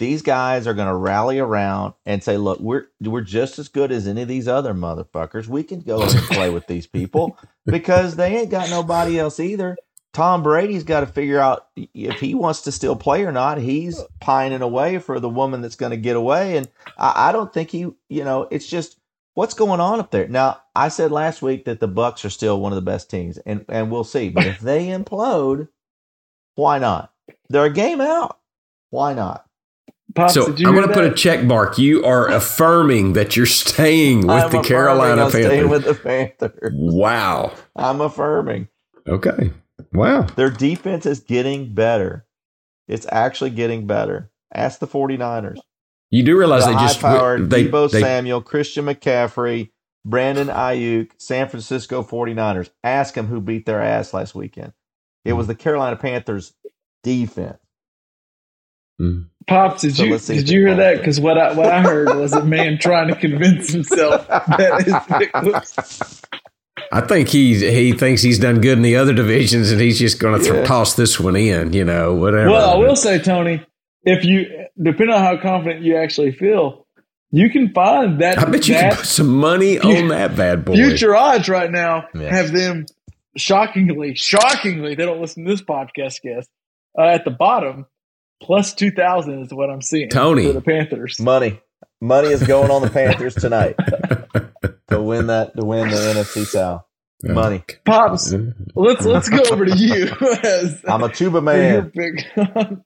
these guys are going to rally around and say, "Look, we're we're just as good as any of these other motherfuckers. We can go and play with these people [laughs] because they ain't got nobody else either." Tom Brady's got to figure out if he wants to still play or not. He's pining away for the woman that's going to get away, and I, I don't think he. You know, it's just what's going on up there. Now, I said last week that the Bucks are still one of the best teams, and and we'll see. But if they implode, why not? They're a game out. Why not? Pops, So I'm going to put a check mark. You are affirming that you're staying [laughs] with I'm the Carolina I'm staying Panthers. with the Panthers. wow. I'm affirming. Okay. Wow. Their defense is getting better. It's actually getting better. Ask the 49ers. You do realize the they just high-powered they, Deebo they Samuel, Christian McCaffrey, Brandon Aiyuk, San Francisco 49ers. Ask them who beat their ass last weekend. It was hmm. the Carolina Panthers defense. Mm. Pops, did So you let's see if did you hear that? Because what I what I heard was a man [laughs] trying to convince himself that his pick was. I think he he thinks he's done good in the other divisions, and he's just going to Yeah. toss this one in. You know, whatever. Well, I will say, Tony, if you depending on how confident you actually feel, you can find that I bet you can put some money on that bad boy. future odds right now Yes. have them shockingly, shockingly. They don't listen to this podcast, guess uh, at the bottom plus two thousand is what I'm seeing. Tony. for the Panthers. Money. Money is going on the Panthers tonight [laughs] to win that to win the NFC South. Money. Pops, [laughs] let's let's go over to you. [laughs] As, I'm a tuba man.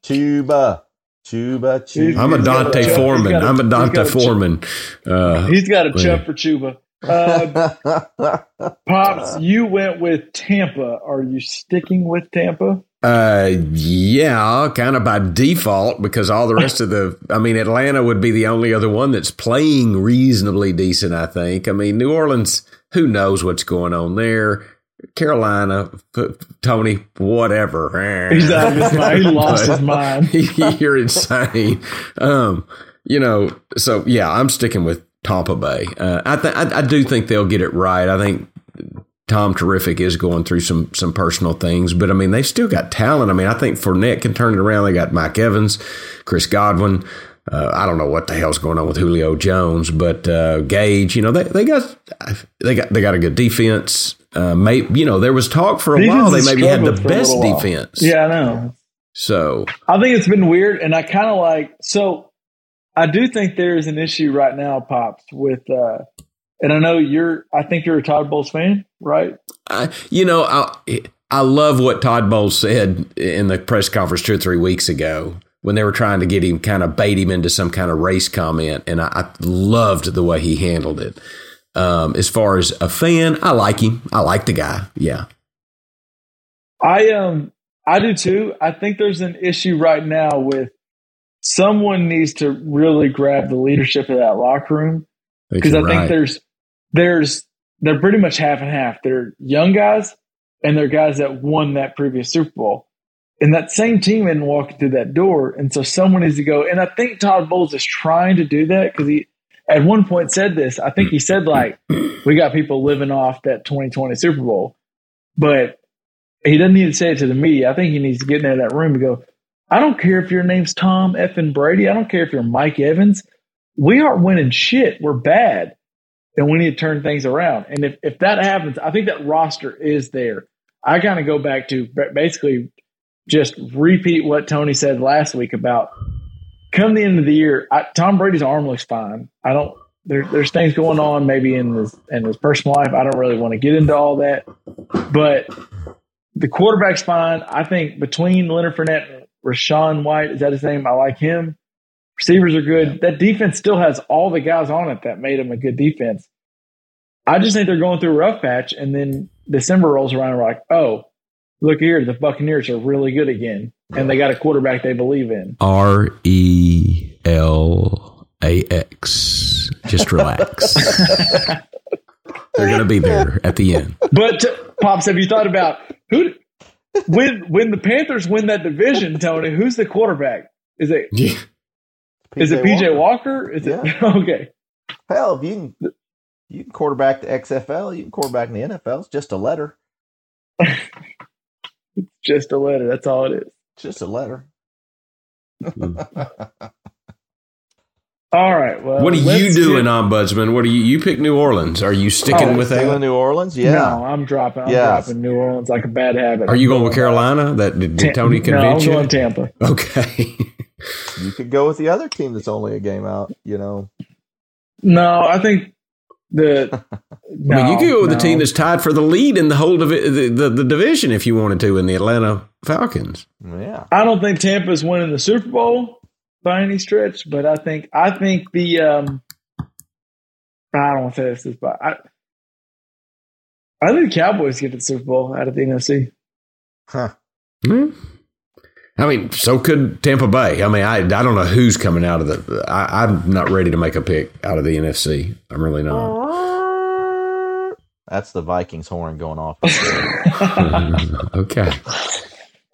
Tuba. Tuba. Tuba. I'm a D'Onta a- Foreman. got a- I'm a D'Onta got a. Foreman. Uh, He's got a Yeah. chub for Chuba. Uh, Pops, you went with Tampa. Are you sticking with Tampa? Uh, yeah, kind of by default because all the rest of the, I mean, Atlanta would be the only other one that's playing reasonably decent. I think. I mean, New Orleans, who knows what's going on there? Carolina, Tony, whatever. He's out of his mind. He lost his mind. You're insane. Um, you know, so yeah, I'm sticking with Tampa Bay. Uh, I, th- I I do think they'll get it right. I think Tom Terrific is going through some some personal things, but I mean they've still got talent. I mean I think Fournette can turn it around. They got Mike Evans, Chris Godwin. Uh, I don't know what the hell's going on with Julio Jones, but uh, Gage, you know they, they got they got they got a good defense. Uh, may, you know there was talk for a Defense while they maybe had the struggled for a best defense. Yeah, I know. So I think it's been weird, and I kind of like. So, I do think there is an issue right now, pops, with uh, And I know you're. I think you're a Todd Bowles fan, right? I, you know, I, I love what Todd Bowles said in the press conference two or three weeks ago when they were trying to get him, kind of bait him into some kind of race comment, and I, I loved the way he handled it. Um, as far as a fan, I like him. I like the guy. Yeah. I um I do too. I think there's an issue right now with someone needs to really grab the leadership of that locker room because I think right. there's there's they're pretty much half and half. They're young guys and they're guys that won that previous Super Bowl. And that same team isn't walking through that door. And so someone needs to go. And I think Todd Bowles is trying to do that because he at one point said this. I think he said like [clears throat] we got people living off that 2020 Super Bowl. But he doesn't need to say it to the media. I think he needs to get into that room and go, I don't care if your name's Tom F. and Brady. I don't care if you're Mike Evans. We aren't winning shit. We're bad. And we need to turn things around. And if, if that happens, I think that roster is there. I kind of go back to basically just repeat what Tony said last week about come the end of the year, I, Tom Brady's arm looks fine. I don't. There, there's things going on maybe in his in his personal life. I don't really want to get into all that, but the quarterback's fine. I think between Leonard Fournette and Rachaad White, is that his name? I like him. Receivers are good. That defense still has all the guys on it that made them a good defense. I just think they're going through a rough patch, and then December rolls around and we're like, oh, look here, the Buccaneers are really good again, and they got a quarterback they believe in. R E L A X. Just relax. [laughs] They're going to be there at the end. But pops, have you thought about who when when the Panthers win that division, Tony? Who's the quarterback? Is it Yeah. Is it PJ Walker? Is it [laughs] okay? Hell, if you can, you can quarterback the XFL, you can quarterback in the NFL. It's just a letter. [laughs] Just a letter. That's all it is. It's just a letter. [laughs] All right. Well, What are you let's doing, get- Ombudsman? What are you? You pick New Orleans. Are you sticking Oh, with Still that? New Orleans, yeah. No, I'm dropping. I'm Yeah. dropping New Orleans like a bad habit. Are you I'm going with Carolina? That did, did Ta- Tony No, I'm convince going you? Tampa. Okay. You could go with the other team that's only a game out. You know, No, I think the. [laughs] No, I mean, you could go with no. the team that's tied for the lead in the whole divi- the, the, the division if you wanted to in the Atlanta Falcons. yeah. I don't think Tampa's winning the Super Bowl by any stretch, but I think I think the um I don't want to say this, is, but I I think the Cowboys get the Super Bowl out of the NFC. Huh. Hmm. I mean, so could Tampa Bay. I mean, I I don't know who's coming out of the. I, I'm not ready to make a pick out of the NFC. I'm really not. That's the Vikings horn going off. [laughs] [laughs] okay.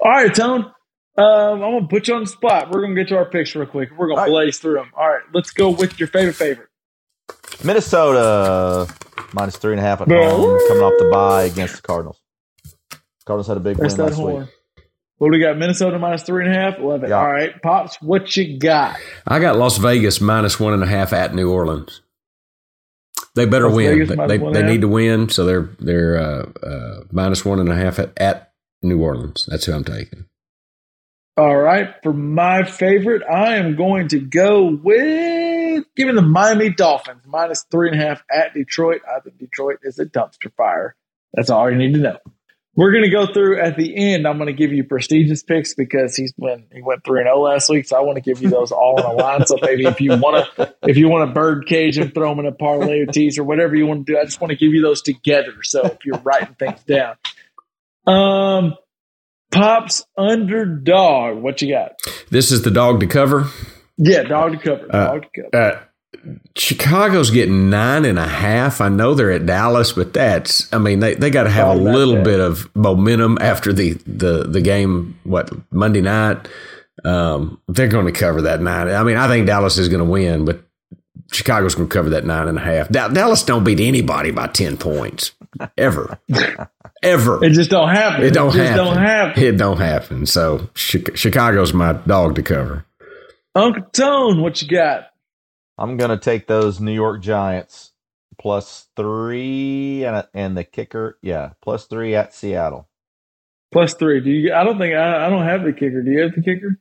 All right, Tone. Um, I'm gonna put you on the spot. We're gonna get to our picks real quick. We're gonna All right. blaze through them. All right, let's go with your favorite favorite. Minnesota minus three and a half at home, coming off the bye against the Cardinals. Cardinals had a big That's win last horn. week. What do we got? Minnesota minus three and a half. Love it. Yeah. All right, pops. What you got? I got Las Vegas minus one and a half at New Orleans. They better Las win. Vegas They, they, they need to win, so they're they're uh, uh, minus one and a half at, at New Orleans. That's who I'm taking. All right, for my favorite, I am going to go with giving the Miami Dolphins minus three and a half at Detroit. I think Detroit is a dumpster fire. That's all you need to know. We're going to go through at the end. I'm going to give you prestigious picks because he's been he went three and zero last week, so I want to give you those all in a line. So maybe if you want to if you want a bird cage and throw them in a parlay or tease or whatever you want to do, I just want to give you those together. So if you're writing things down, um, pops underdog. What you got? This is the dog to cover. Yeah, dog to cover. Uh, Dog to cover. Uh, Chicago's getting nine and a half. I know they're at Dallas, but that's I mean they, they got to have a little that. bit of momentum after the the the game. What Monday night? Um, they're going to cover that nine. I mean, I think Dallas is going to win, but Chicago's going to cover that nine and a half. Da- Dallas don't beat anybody by ten points ever, [laughs] ever. It just don't happen. It don't just happen. don't happen. It don't happen. So Chicago's my dog to cover. Uncle Tone, what you got? I'm gonna take those New York Giants plus three and and the kicker, yeah, plus three at Seattle. Plus three. Do you? I don't think I, I don't have the kicker. Do you have the kicker?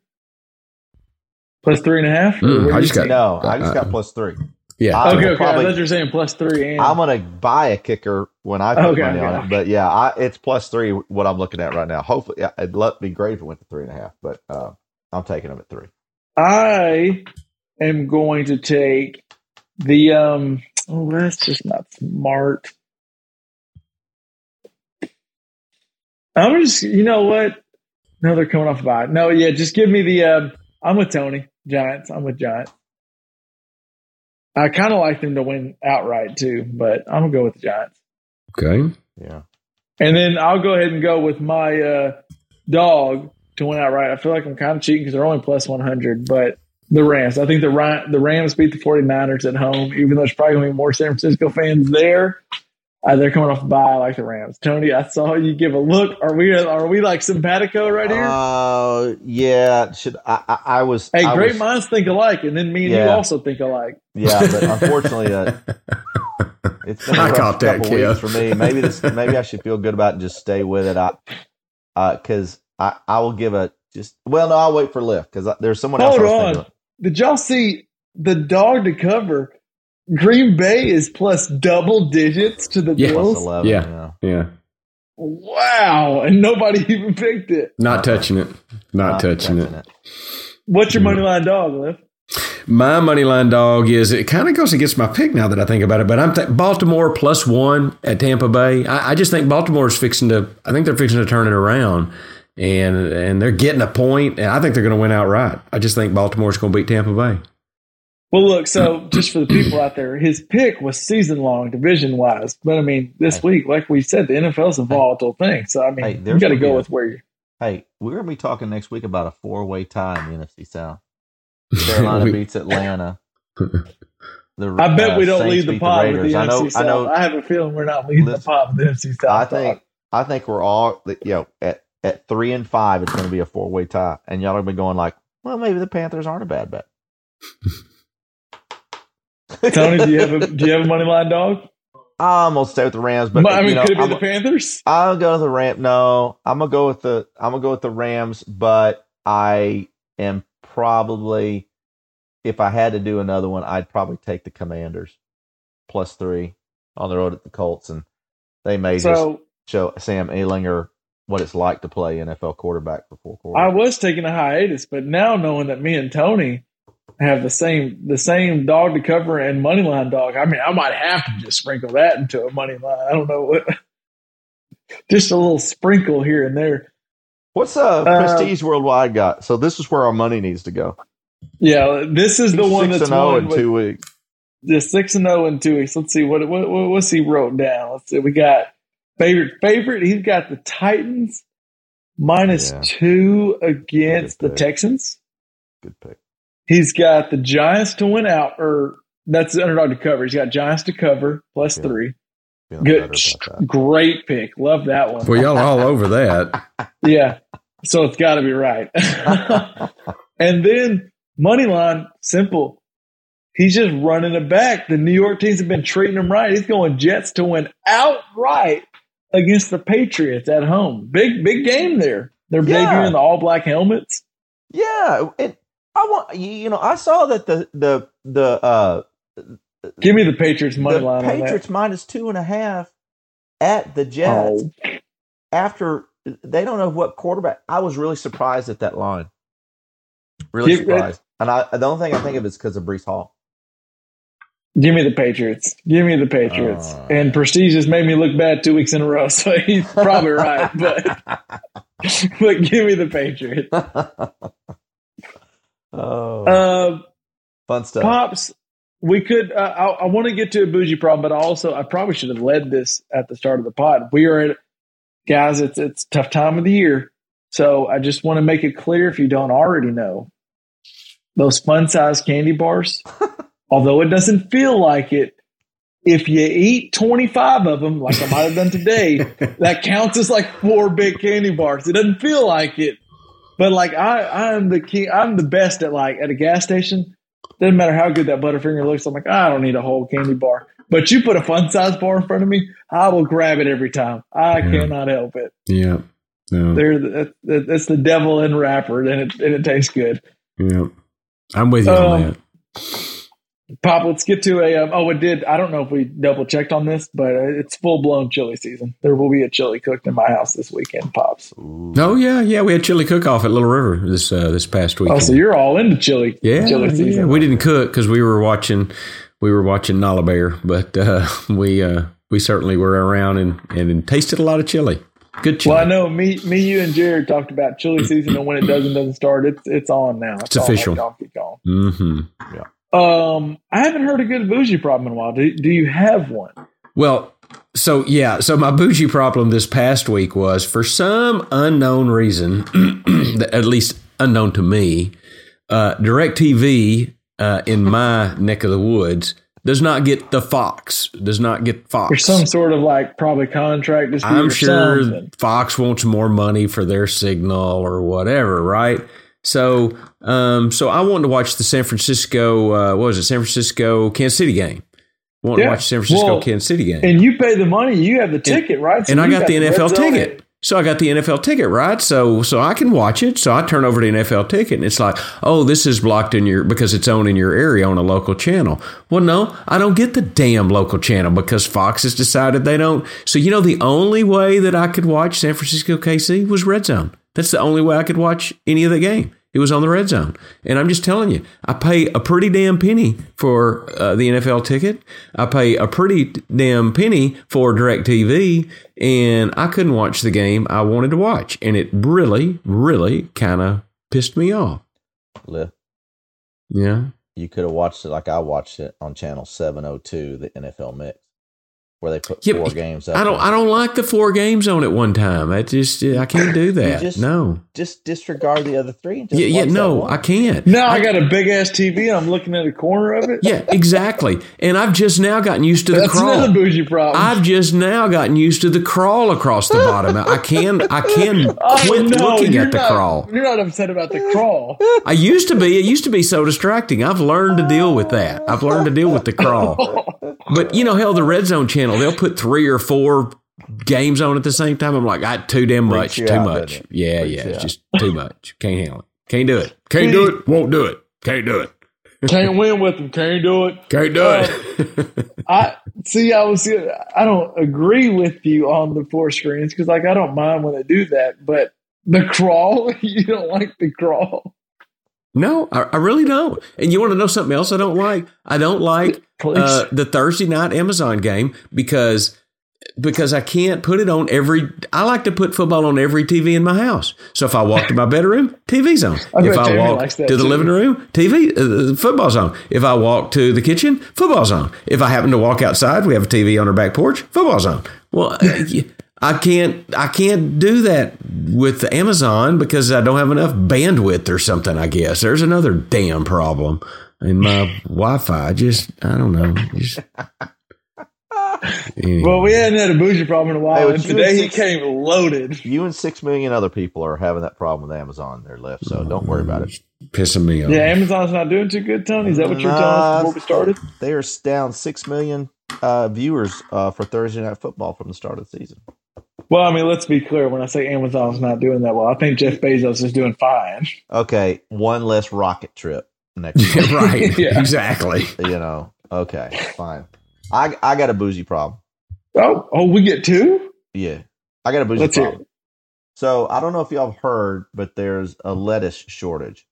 Plus three and a half. Mm, I just got- No, I just got Uh, plus three. Yeah. I okay. okay. Probably, I thought you were saying plus three. And... I'm gonna buy a kicker when I put Okay, money okay, on it. But yeah, I, it's plus three. What I'm looking at right now. Hopefully, yeah, it'd let- be great if it went to three and a half. But uh, I'm taking them at three. I am going to take the um. Oh, that's just not smart. I'm just, you know what? No, they're coming off a bye. No, yeah, just give me the. Um, I'm with Tony Giants. I'm with Giants. I kind of like them to win outright too, but I'm gonna go with the Giants. Okay. Yeah. And then I'll go ahead and go with my uh, dog to win outright. I feel like I'm kind of cheating because they're only plus 100, but the Rams. I think the the Rams beat the 49ers at home, even though there's probably going to be more San Francisco fans there. Uh, they're coming off a bye. I like the Rams. Tony, I saw you give a look. Are we are we like simpatico right here? Uh, yeah. Should I? I, I was. hey, I great was- minds think alike, and then me and you also think alike. Yeah, but unfortunately, uh, it's been a I rough caught that, couple Kev. weeks for me. Maybe this. Maybe I should feel good about it and just stay with it. I, because I, I will give a just. Well, no, I'll wait for lift because there's someone else. Hold I was on. Thinking of. Did y'all see the dog to cover? Green Bay is plus double digits to the Yeah. Plus Bills. eleven. Yeah. Yeah. Yeah. Wow, and nobody [laughs] even picked it. Not touching it. Not, touching, it. What's your mm. money line dog, Liv? My money line dog is it kind of goes against my pick now that I think about it, but I'm th- Baltimore plus one at Tampa Bay. I, I just think Baltimore's fixing to. I think they're fixing to turn it around, and and they're getting a point, and I think they're going to win outright. I just think Baltimore's going to beat Tampa Bay. Well, look, so just for the people out there, his pick was season long, division wise. But I mean, this week, like we said, the NFL's a volatile thing. So I mean, Hey, you there's got to gonna go a- with where you. Hey, we're gonna be talking next week about a four way tie in the NFC South. [laughs] Carolina We- beats Atlanta. [laughs] The, I bet uh, we don't Saints lead the beat pod with Raiders. the I know. NFC South. I know. I have a feeling we're not leading the Listen, pod with the NFC South. I think. I think we're all. You know, at at three and five, it's going to be a four way tie, and y'all are gonna be going like, well, maybe the Panthers aren't a bad bet. [laughs] Tony, do you have a do you have a money line dog? I'm gonna stay with the Rams, but I mean, you know, could it be I'm, the Panthers? I'll go with the Ram. No, I'm gonna go with the. I'm gonna go with the Rams, but I am probably, if I had to do another one, I'd probably take the Commanders plus three on the road at the Colts, and they may just show Sam Ehlinger what it's like to play NFL quarterback for four quarters. I was taking a hiatus, but now knowing that me and Tony have the same the same dog to cover and money line dog, I mean, I might have to just sprinkle that into a money line. I don't know what, [laughs] just a little sprinkle here and there. What's uh, Uh, Prestige Worldwide got? So this is where our money needs to go. Yeah, this is the one Six that's and won in with- two weeks. the six and zero in two weeks. Let's see what, what what what's he wrote down. Let's see. We got favorite favorite. He's got the Titans minus Yeah. two against the. Texans. Good pick. He's got the Giants to win out, or that's the underdog to cover. He's got Giants to cover plus Yeah. three. Feeling Good, better about that. great pick. Love that one. Well, y'all all over that. [laughs] Yeah, so it's got to be right. [laughs] and then money line, simple. He's just running it back. The New York teams have been treating him right. He's going Jets to win outright against the Patriots at home. Big big game there. They're Yeah. debuting the all black helmets. Yeah, it, I want you know I saw that the the the uh Give me the Patriots money the line Patriots minus two and a half at the Jets. Oh, after they don't know what quarterback. I was really surprised at that line. Really Give- surprised, and I the only thing I think of is because of Breece Hall. Give me the Patriots. Give me the Patriots. Oh. and Prestige has made me look bad two weeks in a row, [laughs] so he's probably right. [laughs] But but give me the Patriots. oh, Uh, fun stuff. Pops, we could. Uh, I, I want to get to a bougie problem, but also I probably should have led this at the start of the pod. We are at guys. It's it's a tough time of the year, so I just want to make it clear if you don't already know, those fun size candy bars. [laughs] although it doesn't feel like it, if you eat twenty five of them, like I might have done today, [laughs] that counts as like four big candy bars. It doesn't feel like it, but like I, I'm the king. I'm the best at like at a gas station. Doesn't matter how good that Butterfinger looks. I'm like, I don't need a whole candy bar. But you put a fun size bar in front of me, I will grab it every time. I Yeah. cannot help it. Yeah. No. They're the, that- that's the devil in wrapper, and it and it tastes good. Yeah. I'm with you on Um, that. Pop, let's get to a. Um, oh, it did. I don't know if we double checked on this, but uh, it's full blown chili season. There will be a chili cooked in my house this weekend, Pops. Oh yeah, yeah. We had chili cook off at Little River this uh, this past weekend. Oh, so you're all into chili, yeah, chili season. yeah. We didn't cook because we were watching we were watching Nala Bear, but uh, [laughs] we uh, we certainly were around and, and tasted a lot of chili. Good chili. Well, I know me, me, you, and Jared talked about chili season, and when it doesn't doesn't start, it's it's on now. It's official. Like Donkey Kong. Mm-hmm. Um, I haven't heard a good bougie problem in a while. Do, do you have one? Well, so yeah, so my bougie problem this past week was for some unknown reason, [clears throat] at least unknown to me, uh, DirecTV uh, in my [laughs] neck of the woods does not get the Fox. Does not get Fox. There's some sort of like probably contract dispute. I'm sure something. Fox wants more money for their signal or whatever, right? So, um, so I wanted to watch the San Francisco, uh, what was it, San Francisco Kansas City game. Wanted Yeah. to watch San Francisco Well, Kansas City game, And you pay the money. You have the ticket, right? So and I you got the NFL ticket. So I got the NFL ticket, right? So so I can watch it. So I turn over the NFL ticket and it's like, oh, this is blocked in your because it's on in your area on a local channel. Well, no, I don't get the damn local channel because Fox has decided they don't. So you know the only way that I could watch San Francisco KC was Red Zone. That's the only way I could watch any of the game. It was on the red zone. And I'm just telling you, I pay a pretty damn penny for uh, the NFL ticket. I pay a pretty damn penny for DirecTV, and I couldn't watch the game I wanted to watch. And it really, really kind of pissed me off. Liv, Yeah. you could have watched it like I watched it on channel 702, the NFL mix, where they put Yeah, four games up. I don't. there. I don't like the four games on at one time. I just. I can't do that. just- no. Just disregard the other three. And just Yeah. Yeah. No. I can't. Now I got a big ass TV and I'm looking at a corner of it. Yeah. Exactly. And I've just now gotten used to the That's crawl. another bougie problem. I've just now gotten used to the crawl across the bottom. I can I can [laughs] Oh, quit no, looking at the not- crawl. You're not upset about the crawl. I used to be. It used to be so distracting. I've learned to deal with that. I've learned to deal with the crawl. [laughs] But you know, hell, the red zone channel they'll put three or four games on at the same time. I'm like, I too damn much, too out, much. it? Yeah, Freaks yeah, it's out. just too much. Can't handle it. Can't do it. Can't do it. Won't do it. Can't do it. Can't win with them. Can't do it. Can't do it. Uh, I see. I was. I don't agree with you on the four screens because, like, I don't mind when they do that, but the [laughs] crawl, you don't like the crawl. No, I, I really don't. And you want to know something else I don't like? I don't like uh, the Thursday night Amazon game because because I can't put it on every. I like to put football on every TV in my house. So if I walk to my bedroom, TV's on. I if I Jamie walk to the too. living room, TV, uh, football's on. If I walk to the kitchen, football's on. If I happen to walk outside, we have a TV on our back porch, football's on. Well. I can't I can't do that with Amazon because I don't have enough bandwidth or something, I guess. There's another damn problem. And my [laughs] Wi-Fi just I don't know. Just, Anyway. [laughs] Well, we hadn't had a bougie problem in a while, Hey, and would you today he came loaded. You and six million other people are having that problem with Amazon there, Lift. So don't worry about it. pissing me off. Yeah, Amazon's not doing too good, Tony. Is that what you're telling Nah, us before we started? They are down six million uh, viewers uh, for Thursday night football from the start of the season. Well, I mean, let's be clear. When I say Amazon's not doing that well, I think Jeff Bezos is doing fine. Okay, one less rocket trip next [laughs] year. Right. [laughs] Yeah. Exactly. you know. Okay, fine. I I got a boozy problem. Oh, oh, we get two. Yeah, I got a boozy Let's hear problem. So I don't know if y'all have heard, but there's a lettuce shortage.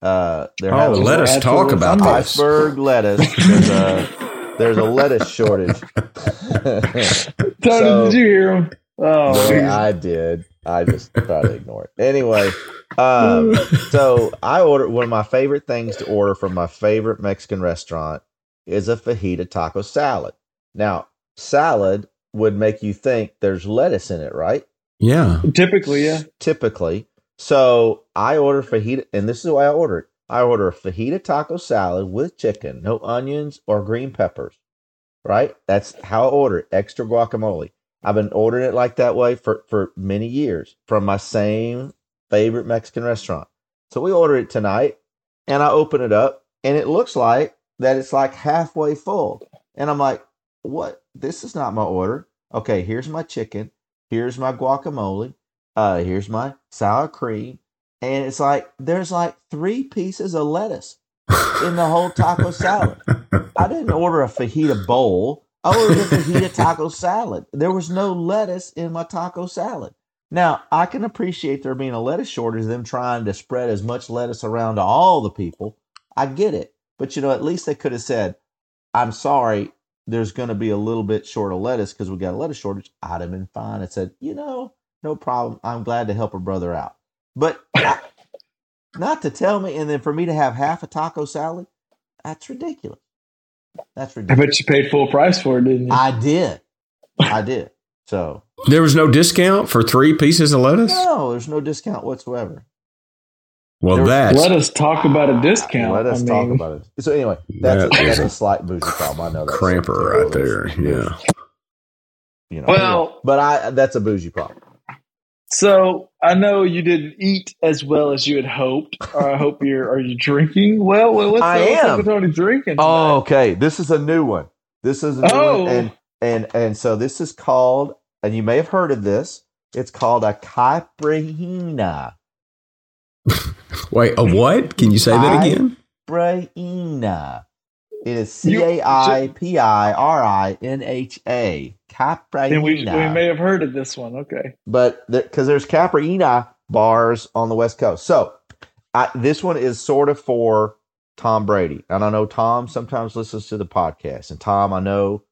Uh, they're Oh, let us talk about I'm this. iceberg [laughs] lettuce. There's a there's a lettuce shortage. [laughs] Tony, So- did you hear him? Oh, Yeah, I did. I just tried to ignore it. Anyway, um, so I ordered one of my favorite things to order from my favorite Mexican restaurant is a fajita taco salad. Now, salad would make you think there's lettuce in it, right? Yeah. typically, yeah. Typically. So I order fajita, and this is why I order it. I order a fajita taco salad with chicken, no onions or green peppers. Right? That's how I order it. Extra guacamole. I've been ordering it like that way for, for many years from my same favorite Mexican restaurant. So we order it tonight, and I open it up, and it looks like that it's like halfway full. And I'm like, what? This is not my order. Okay, here's my chicken. Here's my guacamole. Uh, here's my sour cream. And it's like there's like three pieces of lettuce [laughs] in the whole taco salad. I didn't order a fajita bowl. I ordered a fajita taco salad. There was no lettuce in my taco salad. Now, I can appreciate there being a lettuce shortage, them trying to spread as much lettuce around to all the people. I get it. But, you know, at least they could have said, I'm sorry, there's going to be a little bit short of lettuce because we got a lettuce shortage. I'd have been fine. I said, you know, no problem. I'm glad to help a brother out. But not to tell me, and then for me to have half a taco salad, that's ridiculous. That's ridiculous. I bet you paid full price for it, didn't you? I did. I did. So, There was no discount for three pieces of lettuce. no, there's no discount whatsoever. Well, that Let us talk about a discount. Let us I talk mean, about it. So, anyway, that's, That a, that's a a slight bougie problem. I know that's cramper right there. Yeah. You know, Well- but I that's a bougie problem. So I know you didn't eat as well as you had hoped. I hope you're. Are you drinking well? Well, what's, I what's am. up with Tony drinking? Oh, tonight? Oh, okay. This is a new one. This is a new Oh. one, and and and so this is called, and you may have heard of this. It's called a caipirinha. [laughs] Wait, a what? Can you say that I- again? Caipirinha. It is C A I P I R I N H A. and we, we may have heard of this one. Okay. but because there's Caprina bars on the West Coast. So I, this one is sort of for Tom Brady, and I know Tom sometimes listens to the podcast. And Tom, I know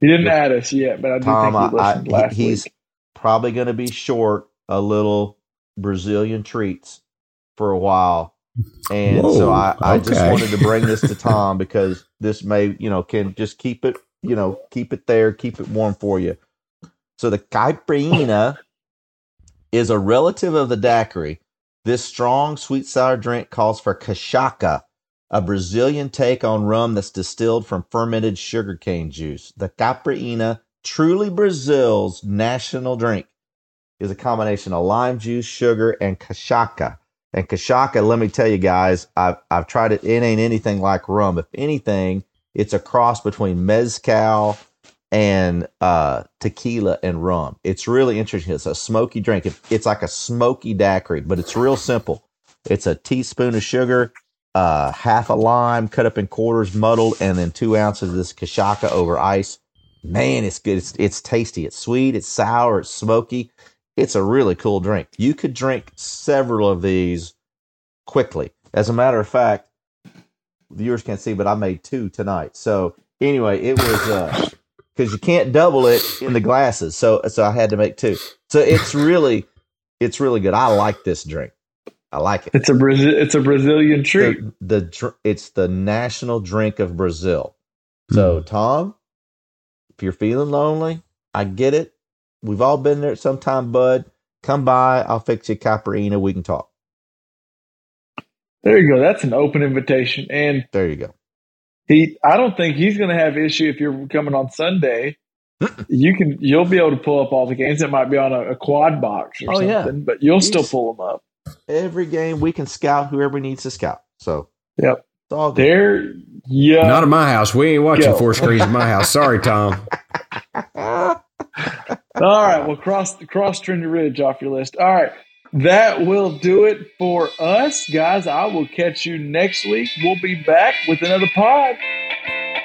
He didn't add us yet, but I do Tom, think he listened I, last he- he's week. probably going to be short a little Brazilian treats for a while. And so Whoa, I, I just wanted to bring this to [laughs] Tom because this may, you know, can just keep it, you know, keep it there, keep it warm for you. So the caipirinha is a relative of the daiquiri. This strong sweet sour drink calls for cachaca, a Brazilian take on rum that's distilled from fermented sugarcane juice. The caipirinha, truly Brazil's national drink, is a combination of lime juice, sugar, and cachaca. And cachaca, let me tell you guys, I've I've tried it. It ain't anything like rum. If anything, it's a cross between mezcal and uh, tequila and rum. It's really interesting. It's a smoky drink. It, it's like a smoky daiquiri, but it's real simple. It's a teaspoon of sugar, uh, half a lime cut up in quarters, muddled, and then two ounces of this cachaca over ice. Man, it's good. It's, it's tasty. It's sweet. It's sour. It's smoky. It's a really cool drink. You could drink several of these quickly. As a matter of fact, viewers can't see, but I made two tonight. So anyway, it was uh [laughs] because you can't double it in the glasses. So so I had to make two. So it's really it's really good. I like this drink. I like it. It's a Brazil. It's a Brazilian treat. The, the it's the national drink of Brazil. So Tom, if you're feeling lonely, I get it. We've all been there at some time, bud. Come by. I'll fix you a caipirinha. We can talk. There you go. That's an open invitation, and There you go. he. I don't think he's going to have issue if you're coming on Sunday. you can. You'll be able to pull up all the games. It might be on a, a quad box or Oh, yeah. but you'll still pull them up. Every game we can scout whoever needs to scout. So Yep. it's all good. There. Yeah. Not at my house. We ain't watching Go. four screens at my house. Sorry, Tom. [laughs] All right, well, cross cross Trinity Ridge off your list. All right, that will do it for us, guys. I will catch you next week. We'll be back with another pod.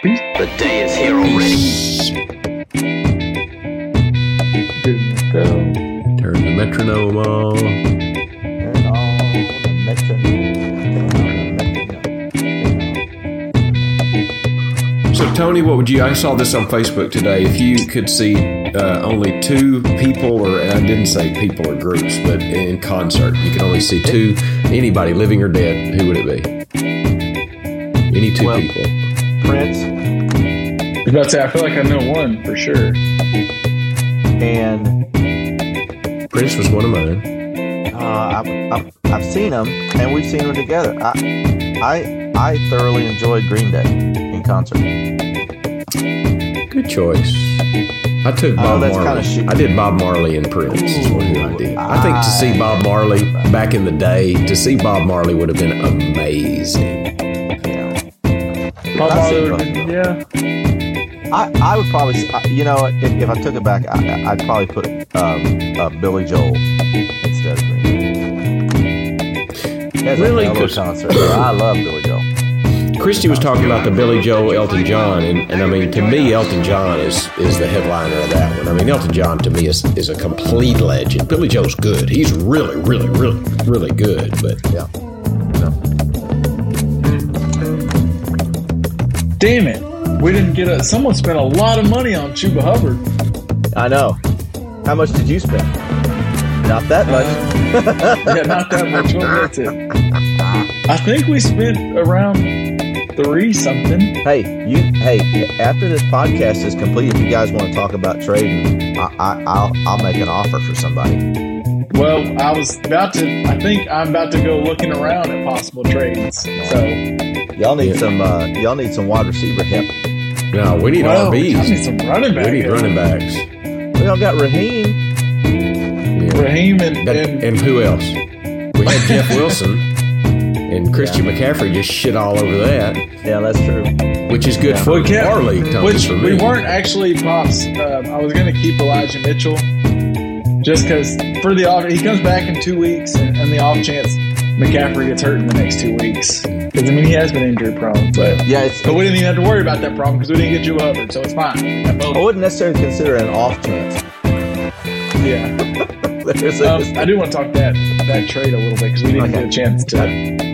Peace. The day is here already. Turn the metronome on. So, Tony, what would you? I saw this on Facebook today. If you could see uh, only two people, or I didn't say people or groups, but in concert, you can only see two, anybody, living or dead, who would it be? Any two Well- people. Prince I was about to say, I feel like I know one for sure. and Prince was one of mine. uh, I've, I've, I've seen them, and we've seen them together. I I I thoroughly enjoyed Green Day in concert. Good choice. I took Bob that's Marley. kinda. I did Bob Marley and Prince. Is what I did. I think to see Bob Marley back in the day, to see Bob Marley would have been amazing. Bob Marley would've of been- them. yeah. I, I would probably, you know, if, if I took it back, I, I'd probably put um, uh, Billy Joel instead of Green Day. That's Really? a hell of a 'Cause- concert. I love Billy Joel. Christy was talking about the Billy Joel Elton John, and, and I mean, to me, Elton John is is the headliner of that one. I mean, Elton John to me is is a complete legend. Billy Joel's good. He's really, really, really, really good. But Yeah. Damn it. We didn't get a. Someone spent a lot of money on Chuba Hubbard. I know. How much did you spend? Not that much. [laughs] Yeah, not that much. What was it? [laughs] I think we spent around three something. hey, you. Hey, after this podcast is complete, if you guys want to talk about trading, I, I, I'll I'll make an offer for somebody. Well, I was about to. I think I'm about to go looking around at possible trades. So, Y'all need Yeah. some. Uh, y'all need some wide receiver help. no, we need well, we RBs. need some running back. We need running backs. We all got Raheem. Yeah. Raheem and, and and who else? We had Jeff Wilson, and Christian McCaffrey just shit all over that, Yeah, that's true. which is good for Well, our league. Tony, which for we weren't actually pops. Um, I was going to keep Elijah Mitchell just because for the off he comes back in two weeks, and, and the off chance McCaffrey gets hurt in the next two weeks. Because I mean he has been injury prone, but Yeah, it's. but we didn't even have to worry about that problem because we didn't get Chuba Hubbard, so it's fine. We have both. I wouldn't necessarily consider it an off chance. Yeah, [laughs] um, I do want to talk that that trade a little bit because we didn't Okay. get a chance to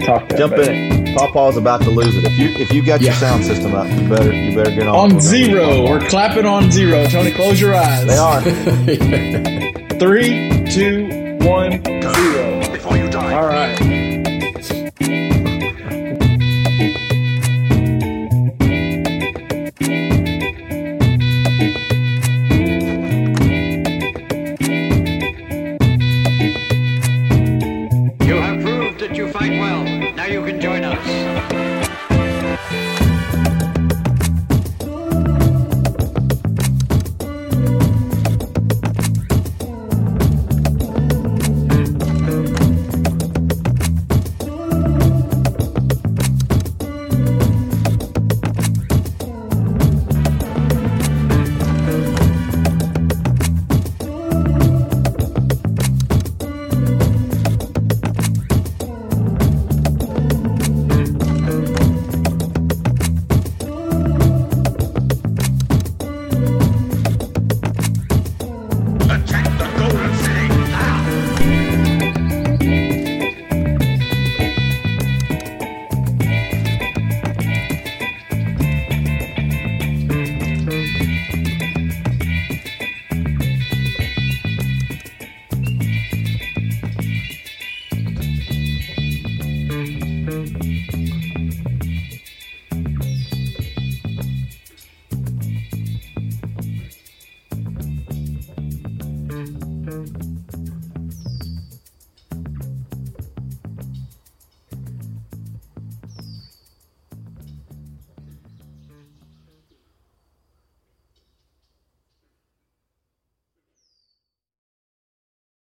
talk that. Jump but- in it. Pawpaw's about to lose it. If you if you got your sound system up, you better you better get on. On We're zero, we're clapping on zero. Tony, close your eyes. They are. [laughs] Three, two, one, zero. Before you die. All right.